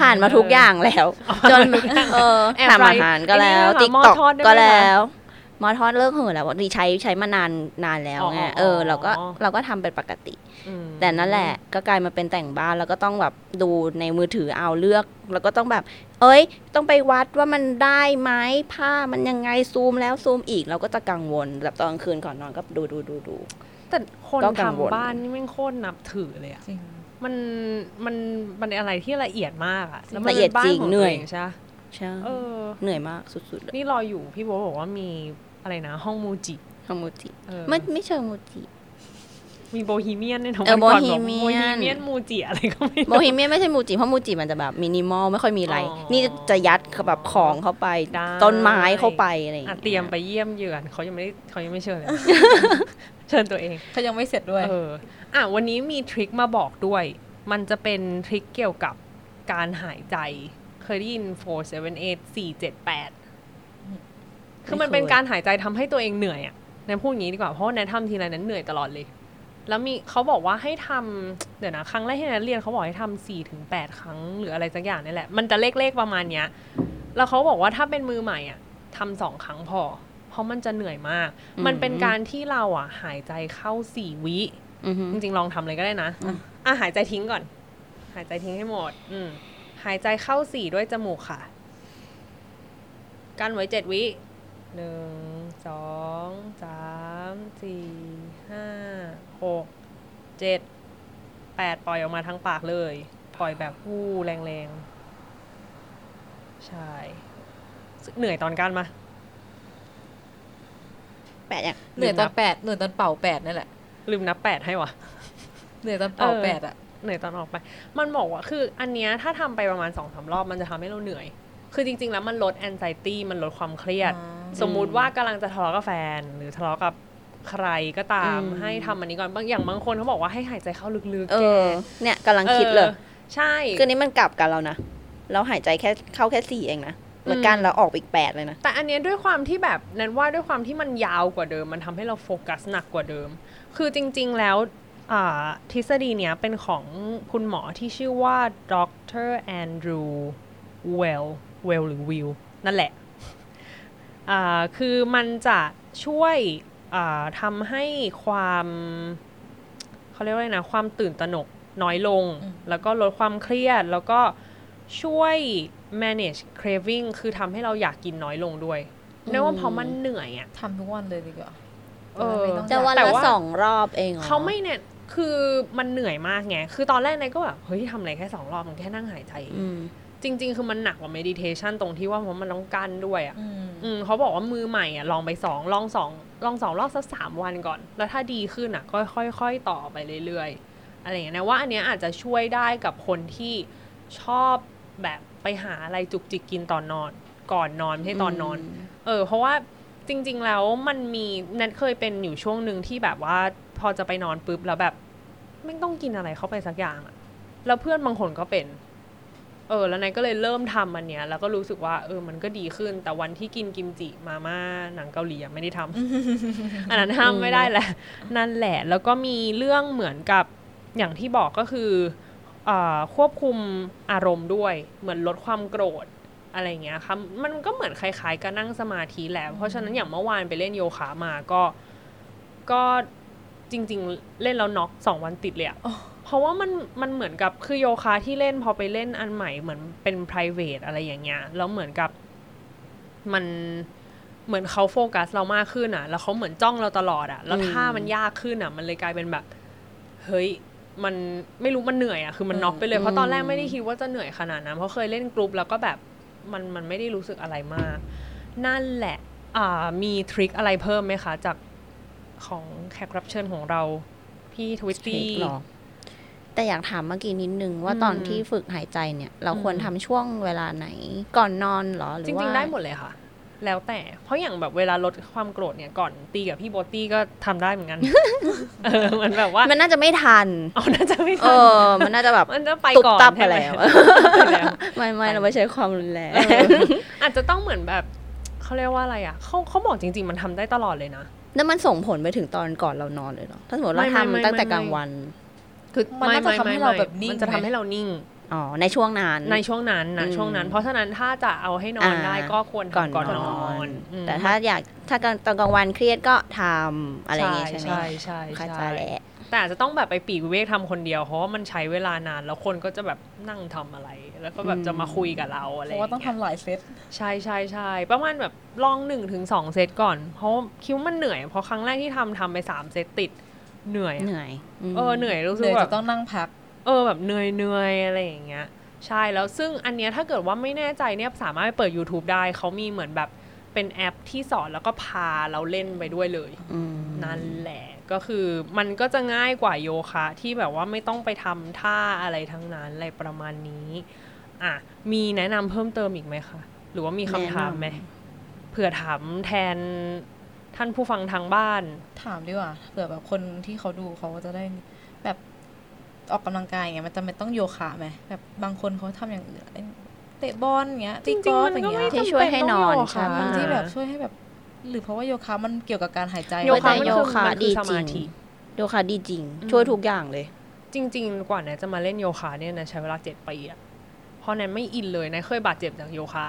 ผ่านมาทุกอย่างแล้ว จนเออแอบทำอาหารก็แล้วไอ้นี่ติ๊กหม้อต็อกทอดได้ไหมก็คะแล้วห มอทอดเลิกเหินแล้วดีใช้ใช้มานานนานแล้วไงอ๋อเออเราก็อ๋อเราก็ทำเป็นปกติอืมแต่นั่นแหละก็กลายมาเป็นแต่งบ้านแล้วก็ต้องแบบดูในมือถือเอาเลือก แล้วก็ต้องแบบ เอ้ย ต้องไปวัดว่ามันได้ไหมผ้ามันยังไงซูมแล้วซูมอีก เราก็จะกังวลแบบตอนกลางคืนก่อนนอนก็ดูดูดูดูแต่คนก็กังวลทำบ้านนี่แม่งโคตรนับถือเลยอะจริงมันมันมันอะไรที่ละเอียดมากอะแล้วมันละเอียดป็นบ้านจริงขเหนื่อยตัวงใช่ปะใช่เออเหนื่อยมากสุดๆเลยนี่รออยู่พี่โบ๊ทบอกว่ามี อะไรนะ ห้องมูจิทำมูจิเออไม่ไม่เชิงมูจิ มีโบฮีเมียนเนี่ยนะเออวันก่นบกโบฮีเมียน โบฮีเมียนมูจิอะไรก็ไม่โมรู้ฮิเมียนไม่ใช่มูจิ เพราะมูจิมันจะแบบมินิมอลไม่ค่อยมีอะไร อ๋อนี่จะยัดแบบของเข้าไป ได้ ต้นไม้เข้าไปอะไรอย่างอะเงี้ยเตรียมไปเยี่ยมเยือนเขายังไม่ได้เขายังไม่เชิญเลย เชิญตัวเอง เขายังไม่เสร็จด้วย เออ อะ วันนี้มีทริคมาบอกด้วย มันจะเป็นทริคเกี่ยวกับการหายใจ เคยได้ยิน four seven eight สี่เจ็ดแปด คือมันเป็นการหายใจทำให้ตัวเองเหนื่อยอะแนนพูดอย่างนี้ดีกว่าเพราะว่าแนนทำทีไรนั้นเหนื่อยตลอดเลย แล้วมีเขาบอกว่าให้ทำเดี๋ยวนะครั้งแรกที่แนนเรียนเขาบอกให้ทำสี่ถึงแปดครั้งหรืออะไรสักอย่างนี่แหละ มันจะเลขๆประมาณเนี้ยแล้วเขาบอกว่าถ้าเป็นมือใหม่อะทำสองครั้งพอ เพราะมันจะเหนื่อยมาก มันเป็นการที่เราอะ หายใจเข้าสี่วิอือฮึจริงๆลองทำเลยก็ได้นะอะหายใจทิ้งก่อน หายใจทิ้งให้หมด อืมหายใจเข้าสี่ด้วยจมูกค่ะ กั้นไว้เจ็ดวิ หนึ่งสองสามสี่ห้าหกเจ็ดแปดปล่อยออกมาทั้งปากเลย ปล่อยแบบวู้แรงๆ ใช่ เหนื่อยตอนกั้นมาแปดอย่างเหนื่อยตอนแปดเหนื่อยตอนเป่าแปดนั่นแหละ ลืมนับแปดให้วะเหนื่อยตอนเป่าเออแปดอะเหนื่อยตอนออกไป มันบอกว่าคือ อันเนี้ยถ้าทำไปประมาณสองสามรอบมันจะทำให้เราเหนื่อย คือจริง ๆ แล้วมันลด anxiety มันลดความเครียด สมมุติว่ากำลังจะทะเลาะกับแฟน หรือทะเลาะกับใครก็ตามอืมให้ทำอันนี้ก่อนบางอย่างบางคนเขาบอกว่าให้หายใจเข้าลึกๆเอแกอเนี่ยกำลังคิดเลยออใช่คือนี้มันกลับกันแล้วนะเราหายใจแค่เข้าแค่สี่เองนะแล้วกันเราออกไปอีกแปดเลยนะ แต่อันเนี้ยด้วยความที่แบบนั้นว่าด้วยความที่มันยาวกว่าเดิม มันทำให้เราโฟกัสหนักกว่าเดิม คือจริง ๆ แล้วอ่าทฤษฎีเนี้ยเป็นของคุณหมอที่ชื่อว่าดรแอนดรูเวล เวลหรือวิลนั่นแหละอ่าคือมันจะช่วยอ่าทำให้ความเขาเรียกว่าอะไรนะ ความตื่นตระหนกน้อยลง แล้วก็ลดความเครียด แล้วก็ช่วย manage craving คือทำให้เราอยากกินน้อยลงด้วยเนื่องว่าเพราะมันเหนื่อยอะทำทุกวันเลยดีกว่าเออไม่ต้องจะวันแต่ละว่าสองรอบเองหรอเขาไม่เนี่ยคือมันเหนื่อยมากไง คือตอนแรกนายก็แบบเฮ้ยทำอะไรแค่สองรอบมันแค่นั่งหายใจเองอืม จริง ๆ คือมันหนักกว่า meditation ตรงที่ว่าเพราะมันต้องกั้นด้วยอะอืมอืมเขาบอกว่ามือใหม่อะลองไปสองลองสองลองสองรอบสักสามวันก่อน แล้วถ้าดีขึ้นอะก็ค่อยๆต่อไปเรื่อยๆอะไรอย่างเงี้ยนะว่าอันเนี้ยอาจจะช่วยได้กับคนที่ชอบแบบไปหาอะไรจุกจิกกินตอนนอน ก่อนนอนไม่ใช่ตอนนอน เออ เพราะว่าจริง ๆ แล้วมันมีแนทเคยเป็นอยู่ช่วงหนึ่งที่แบบว่าพอจะไปนอนปุ๊บแล้วแบบไม่ต้องกินอะไรเข้าไปสักอย่างอะแล้วเพื่อนบางคนก็เป็น เออ แล้วนายก็เลยเริ่มทำมันเนี้ย แล้วก็รู้สึกว่าเออมันก็ดีขึ้น แต่วันที่กินกิมจิมาม่าหนังเกาหลีอะไม่ได้ทำอันนั้นห้ามไม่ได้แหละ นั่นแหละ แล้วก็มีเรื่องเหมือนกับอย่างที่บอกก็คืออาควบคุมอารมณ์ด้วย เหมือนลดความโกรธอะไรอย่างเงี้ยค่ะมันก็เหมือนคล้ายๆกับนั่งสมาธิแหละเพราะฉะนั้นอย่างเมื่อวานไปเล่นโยคะมาก็ก็จริง ๆ เล่นแล้วน็อกสองวันติดเลยอะเพ ราะว่ามันมันเหมือนกับคือโยคะที่เล่นพอไปเล่นอันใหม่เหมือนเป็น p r i v a t อะไรอย่างเงี้ยแล้วเหมือนกับมันเหมือนเขาโฟกัสเรามากขึ้นอะแล้วเขาเหมือนจ้องเราตลอดอะแล้วอืมท่ามันยากขึ้นอะมันเลยกลายเป็นแบบ เฮ้ยมันไม่รู้มันเหนื่อยอะคือมันน็อกไปเลยเพราะตอนแรกไม่ได้คิดว่าจะเหนื่อยขนาดนั้นเพราะเคยเล่นกรุ๊ปแล้วก็แบบมันมันไม่ได้รู้สึกอะไรมาก นั่นแหละ อ่ามีทริคอะไรเพิ่มไหมคะ จากของแขกรับเชิญของเรา พี่ทวิตตี้หรอ แต่อยากถามเมื่อกี้นิดนึงว่าอืมตอนที่ฝึกหายใจเนี่ย เราอืมควรทำช่วงเวลาไหนก่อนนอนเหรอหรืจอว่าริงๆได้หมดเลยค่ะ แล้วแต่เพราะอย่างแบบเวลาลดความโกรธเนี่ยก่อนตีกับพี่โบตี้ก็ทำได้เหมือนกันเออเหมันแบบว่า มันน่าจะไม่ทันเอาน่าจะไม่เอทันอมันน่าจะแบบมันจะไปตุบก่อนตับไปใช่หมแล้วไปแล้วไม่ไม่เราไม่ใช้ความรุนแรงเอออาจจะต้องเหมือนแบบเขาเรียกว่าอะไรอะเขาเขาบอกจริง ๆ มันทำได้ตลอดเลยนะแล้วมันส่งผลไปถึงตอนก่อนเรานอนเลยเหรอถ้าสมมติเราไม่ไม่ไม่ทำตั้งแต่ไม่กลางวัน คือมันน่าจะทำให้เราแบบนิ่งมันจะทำไหมให้เรานิ่งอ๋อในช่วงนั้นในช่วงนั้นนะอืมช่วงนั้น เพราะฉะนั้นถ้าจะเอาให้นอนอ่าได้ก็ควรก่อนทำก่อนนนออนนอืมแต่ถ้าอยากถ้ากลางตอนกลางวันเครียดก็ทำอะไรอย่างเงี้ยใช่ไหมใช่ใช่เข้าใจใช่แหละแต่อาจจะต้องแบบไปปีกวิเวกทำคนเดียวเพราะว่ามันใช้เวลานานแล้วคนก็จะแบบนั่งทำอะไร แล้วก็แบบจะมาคุยกับเราอะไรเพอย่าราะว่าต้องงเงี้ยทำหลายเซตใช่ใช่ใช่ประมาณแบบลองหนึ่งถึงสองเซตก่อน เพราะคิดว่ามันเหนื่อยเพราะครั้งแรกที่ทำทำไปสามเซตติด เหนื่อยอะเหนื่อยมเออเหนื่อยรู้สึเดี๋กยวแบจะบต้องนั่งพัก เออแบบเหนื่อยเหนื่อยอะไรอย่างเงี้ย ใช่แล้วซึ่งอันเนี้ยถ้าเกิดว่าไม่แน่ใจเนี่ยสามารถไปเปิด YouTube ได้เขามีเหมือนแบบเป็นแอปที่สอนแล้วก็พาเราเล่นไปด้วยเลยอืมนั่นแหละก็คือมันก็จะง่ายกว่าโยคะที่แบบว่าไม่ต้องไปทำท่าอะไรทั้งนั้นอะไรประมาณนี้อะมีแนะนำเพิ่มเติมอีกไหมคะ หรือว่ามีคำถามไหมเผื่อถามแทน ท่านผู้ฟังทางบ้าน ถามดีกว่าเผื่อแบบคนที่เขาดูเขาจะได้แบบออกกำลังกายอย่างเงี้ยมันจำเป็นต้องโยคะไหมแบบบางคนเขาทำอย่างอื่นเอ้ยเตะบอลอย่างเงี้ยจตีริงกอๆล์มัฟนอย่าก็งเงี้ไม่ยที่ช่วยให้นอนจำเป็ใช่ต้งโยคะปะที่แบบช่วยให้แบบหรือเพราะว่าโยคะมันเกี่ยวกับการหายใจโยคะแต่มันโยคือคะมันดีคือสจริงมาธิโยคะดีจริงอืมช่วยทุกอย่างเลย จริง ๆ กว่าแนนจะมาเล่นโยคะเนี่ยนะใช้เวลาเจ็ดปีอะเพราะแนนไม่อินเลยนะเคยบาดเจ็บจากโยคะ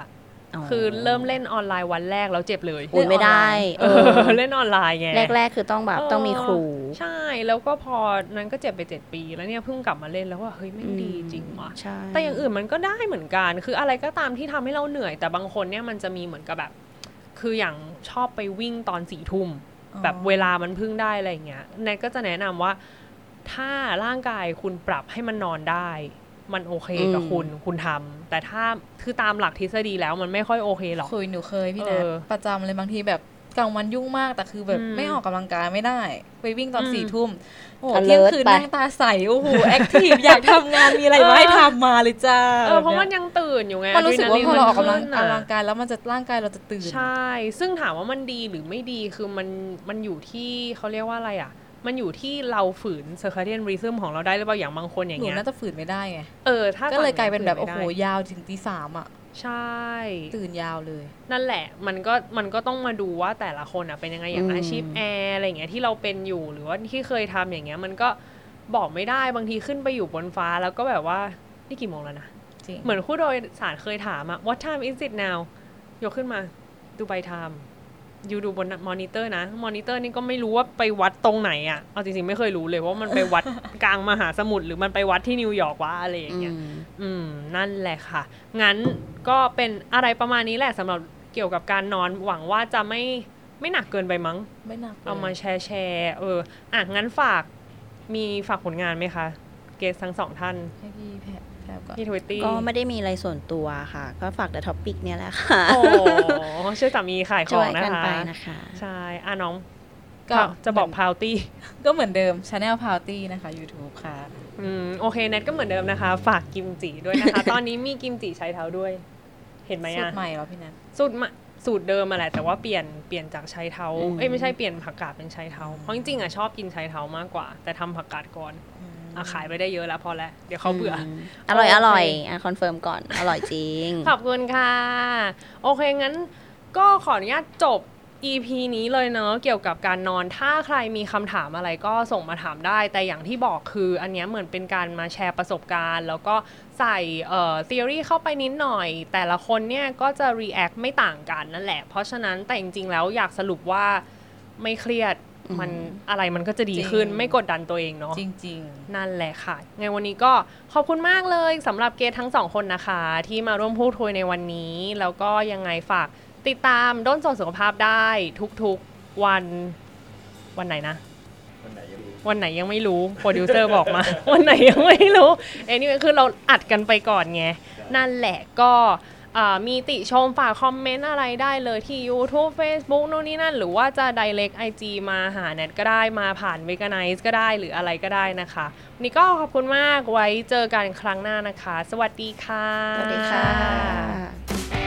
คือเริ่มเล่นออนไลน์วันแรกแล้วเจ็บเลยอุ้ยไม่ได้เออเล่นออนไลน์ไงแรกๆคือต้องแบบเออต้องมีครู ใช่แล้วก็พอนั้นก็เจ็บไปเจ็ดปี แล้วเนี่ยเพิ่งกลับมาเล่นแล้วว่าเฮ้ยไม่งดีจริงว่ะใช่แต่อย่างอื่นมันก็ได้เหมือนกัน คืออะไรก็ตามที่ทำให้เราเหนื่อย แต่บางคนเนี่ยมันจะมีเหมือนกับแบบ คืออย่างชอบไปวิ่งตอนสี่ทุ่มอ๋อแบบเวลามันพึ่งได้อะไรอย่างเงี้ยแนทก็จะแนะนำว่า ถ้าร่างกายคุณปรับให้มันนอนได้ มันโอเคกับอืมคุณคุณทำแต่ถ้าคือตามหลักทฤษฎีแล้วมันไม่ค่อยโอเคหรอกคุยหนูเคยพี่แนทเออประจำเลยบางทีแบบกลางวันยุ่งมากแต่คือแบบอืมไม่ออกกำลังกายไม่ได้ ไปวิ่งตอนอืมสี่ทุ่มโอ้โห Alert เที่ยงคืนไปนั่งตาใสโอ้โหแอคทีฟอยากทำงานมีอะไรมาให้ทำมาเลยจ้าเออเพราะมันยังตื่นอยู่ไงมันรู้สึกว่าพอเราออกกำลังอะดรีนลินมันขึ้นออกกำลัอะงกายแล้วมันจะร่างกายเราจะตื่นใช่ ซึ่งถามว่ามันดีหรือไม่ดีคือมันมันอยู่ที่เขาเรียกว่าอะไรอะ มันอยู่ที่เราฝืน circadian rhythm ของเราได้หรือเปล่าอย่างบางคนอย่างหนูเงี้ยน่าจะฝืนไม่ได้ไงเออถ้าก็เลยกลายเป็นแบบฝืโอ้ไม่โหได้ยาวถึงตีสามอะใช่ ตื่นยาวเลย นั่นแหละ มันก็มันก็ต้องมาดูว่าแต่ละคนอะเป็นยังไงอย่างอืมอาชีพแอร์อะไรอย่างเงี้ยที่เราเป็นอยู่หรือว่าที่เคยทำอย่างเงี้ย มันก็บอกไม่ได้บางทีขึ้นไปอยู่บนฟ้าแล้วก็แบบว่านี่กี่โมงแล้วนะจริงเหมือนผู้โดยสารเคยถามอะ what time is it now ยกขึ้นมาดูไปไทม์อ ยู่ดูบนมอนิเตอร์นะมอนิเตอร์นี่ก็ไม่รู้ว่าไปวัดตรงไหนอะเอาจริงๆไม่เคยรู้เลยว่ามันไปวัดกลางมหาสมุทรหรือมันไปวัดที่นิวยอร์กวะอะไรอย่างเงี้ยอืมอืมนั่นแหละค่ะ งั้นก็เป็นอะไรประมาณนี้แหละสำหรับเกี่ยวกับการนอนหวังว่าจะไม่ไม่หนักเกินไปมั้ง ไม่หนักลยเอามาแชร์แชร์เอออะงั้นฝากมีฝากผลงานไหมคะ เกสทั้งสองท่านให้พี่แพร แพรก่อนที่ทวิตตี้ก็ไม่ได้มีอะไรส่วนตัวค่ะ ก็ฝาก The Topic เนี่ยแหละค่ะ โอ้ช่วยสามีขายขช่อวงยนะกันคะไปนะคะใช่อะน้องก็จะบอกพาวตี้ก็เหมือนเดิม Channel Party นะคะ YouTube ค่ะ อืมโอเคเน็ตก็เหมือนเดิมนะคะ ฝากกิมจิด้วยนะคะ ตอนนี้มีกิมจิใช้เท้าด้วย เห็นไหมสูตอะรใหม่เหรอพี่แนทสูตรใหม่สูตรเดิมมาแหละแต่ว่าเปลี่ยนเปลี่ยนจากใช้เท้าอืมเอ้ยไม่ใช่เปลี่ยนผักกาดเป็นใช้เท้าเพราะจริงๆอะชอบกินใช้เท้ามากกว่า แต่ทำผักกาดก่อน อะขายไปได้เยอะแล้วพอแล้วเดี๋ยวเขาเบื่ออมอร่อยโออเคร่อยอะ confirm ก่อน อร่อยจริง ขอบคุณค่ะ โอเคงั้นก็ขออนุญาตจบ EP นี้เลยเนอะเกี่ยวกับการนอนถ้าใครมีคำถามอะไรก็ส่งมาถามได้ แต่อย่างที่บอกคือ อันเนี้ยเหมือนเป็นการมาแชร์ประสบการณ์ แล้วก็ใส่เอ่อ theory เข้าไปนิดหน่อย แต่ละคนเนี่ยก็จะ react ไม่ต่างกันนั่นแหละ เพราะฉะนั้นแต่จริงๆแล้วอยากสรุปว่าไม่เครียด มันอะไรมันก็จะดีขึ้นจริงไม่กดดันตัวเองเนาะจริงนั่นแหละค่ะไงวันนี้ก็ขอบคุณมากเลยสำหรับเกสทั้งสองคนนะคะ ที่มาร่วมพูดคุยในวันนี้ แล้วก็ยังไงฝากติดตามด้นสดสุขภาพได้ทุกๆวันวันไหนนะวันไหนยังไม่รู้โปรดิวเซอร์บอกมา วันไหนยังไม่รู้เอ้นี่คือเราอัดกันไปก่อนไงนั่นแหละก็อ่า มีติชมฝากคอมเมนต์อะไรได้เลยที่ YouTube Facebook นู่นนี่นั่น หรือว่าจะ direct IG มาหาแนทก็ได้มาผ่าน Veganize ก็ได้หรืออะไรก็ได้นะคะวันนี้ก็ขอบคุณมากไว้เจอกันครั้งหน้านะคะ สวัสดีค่ะ สวัสดีค่ะ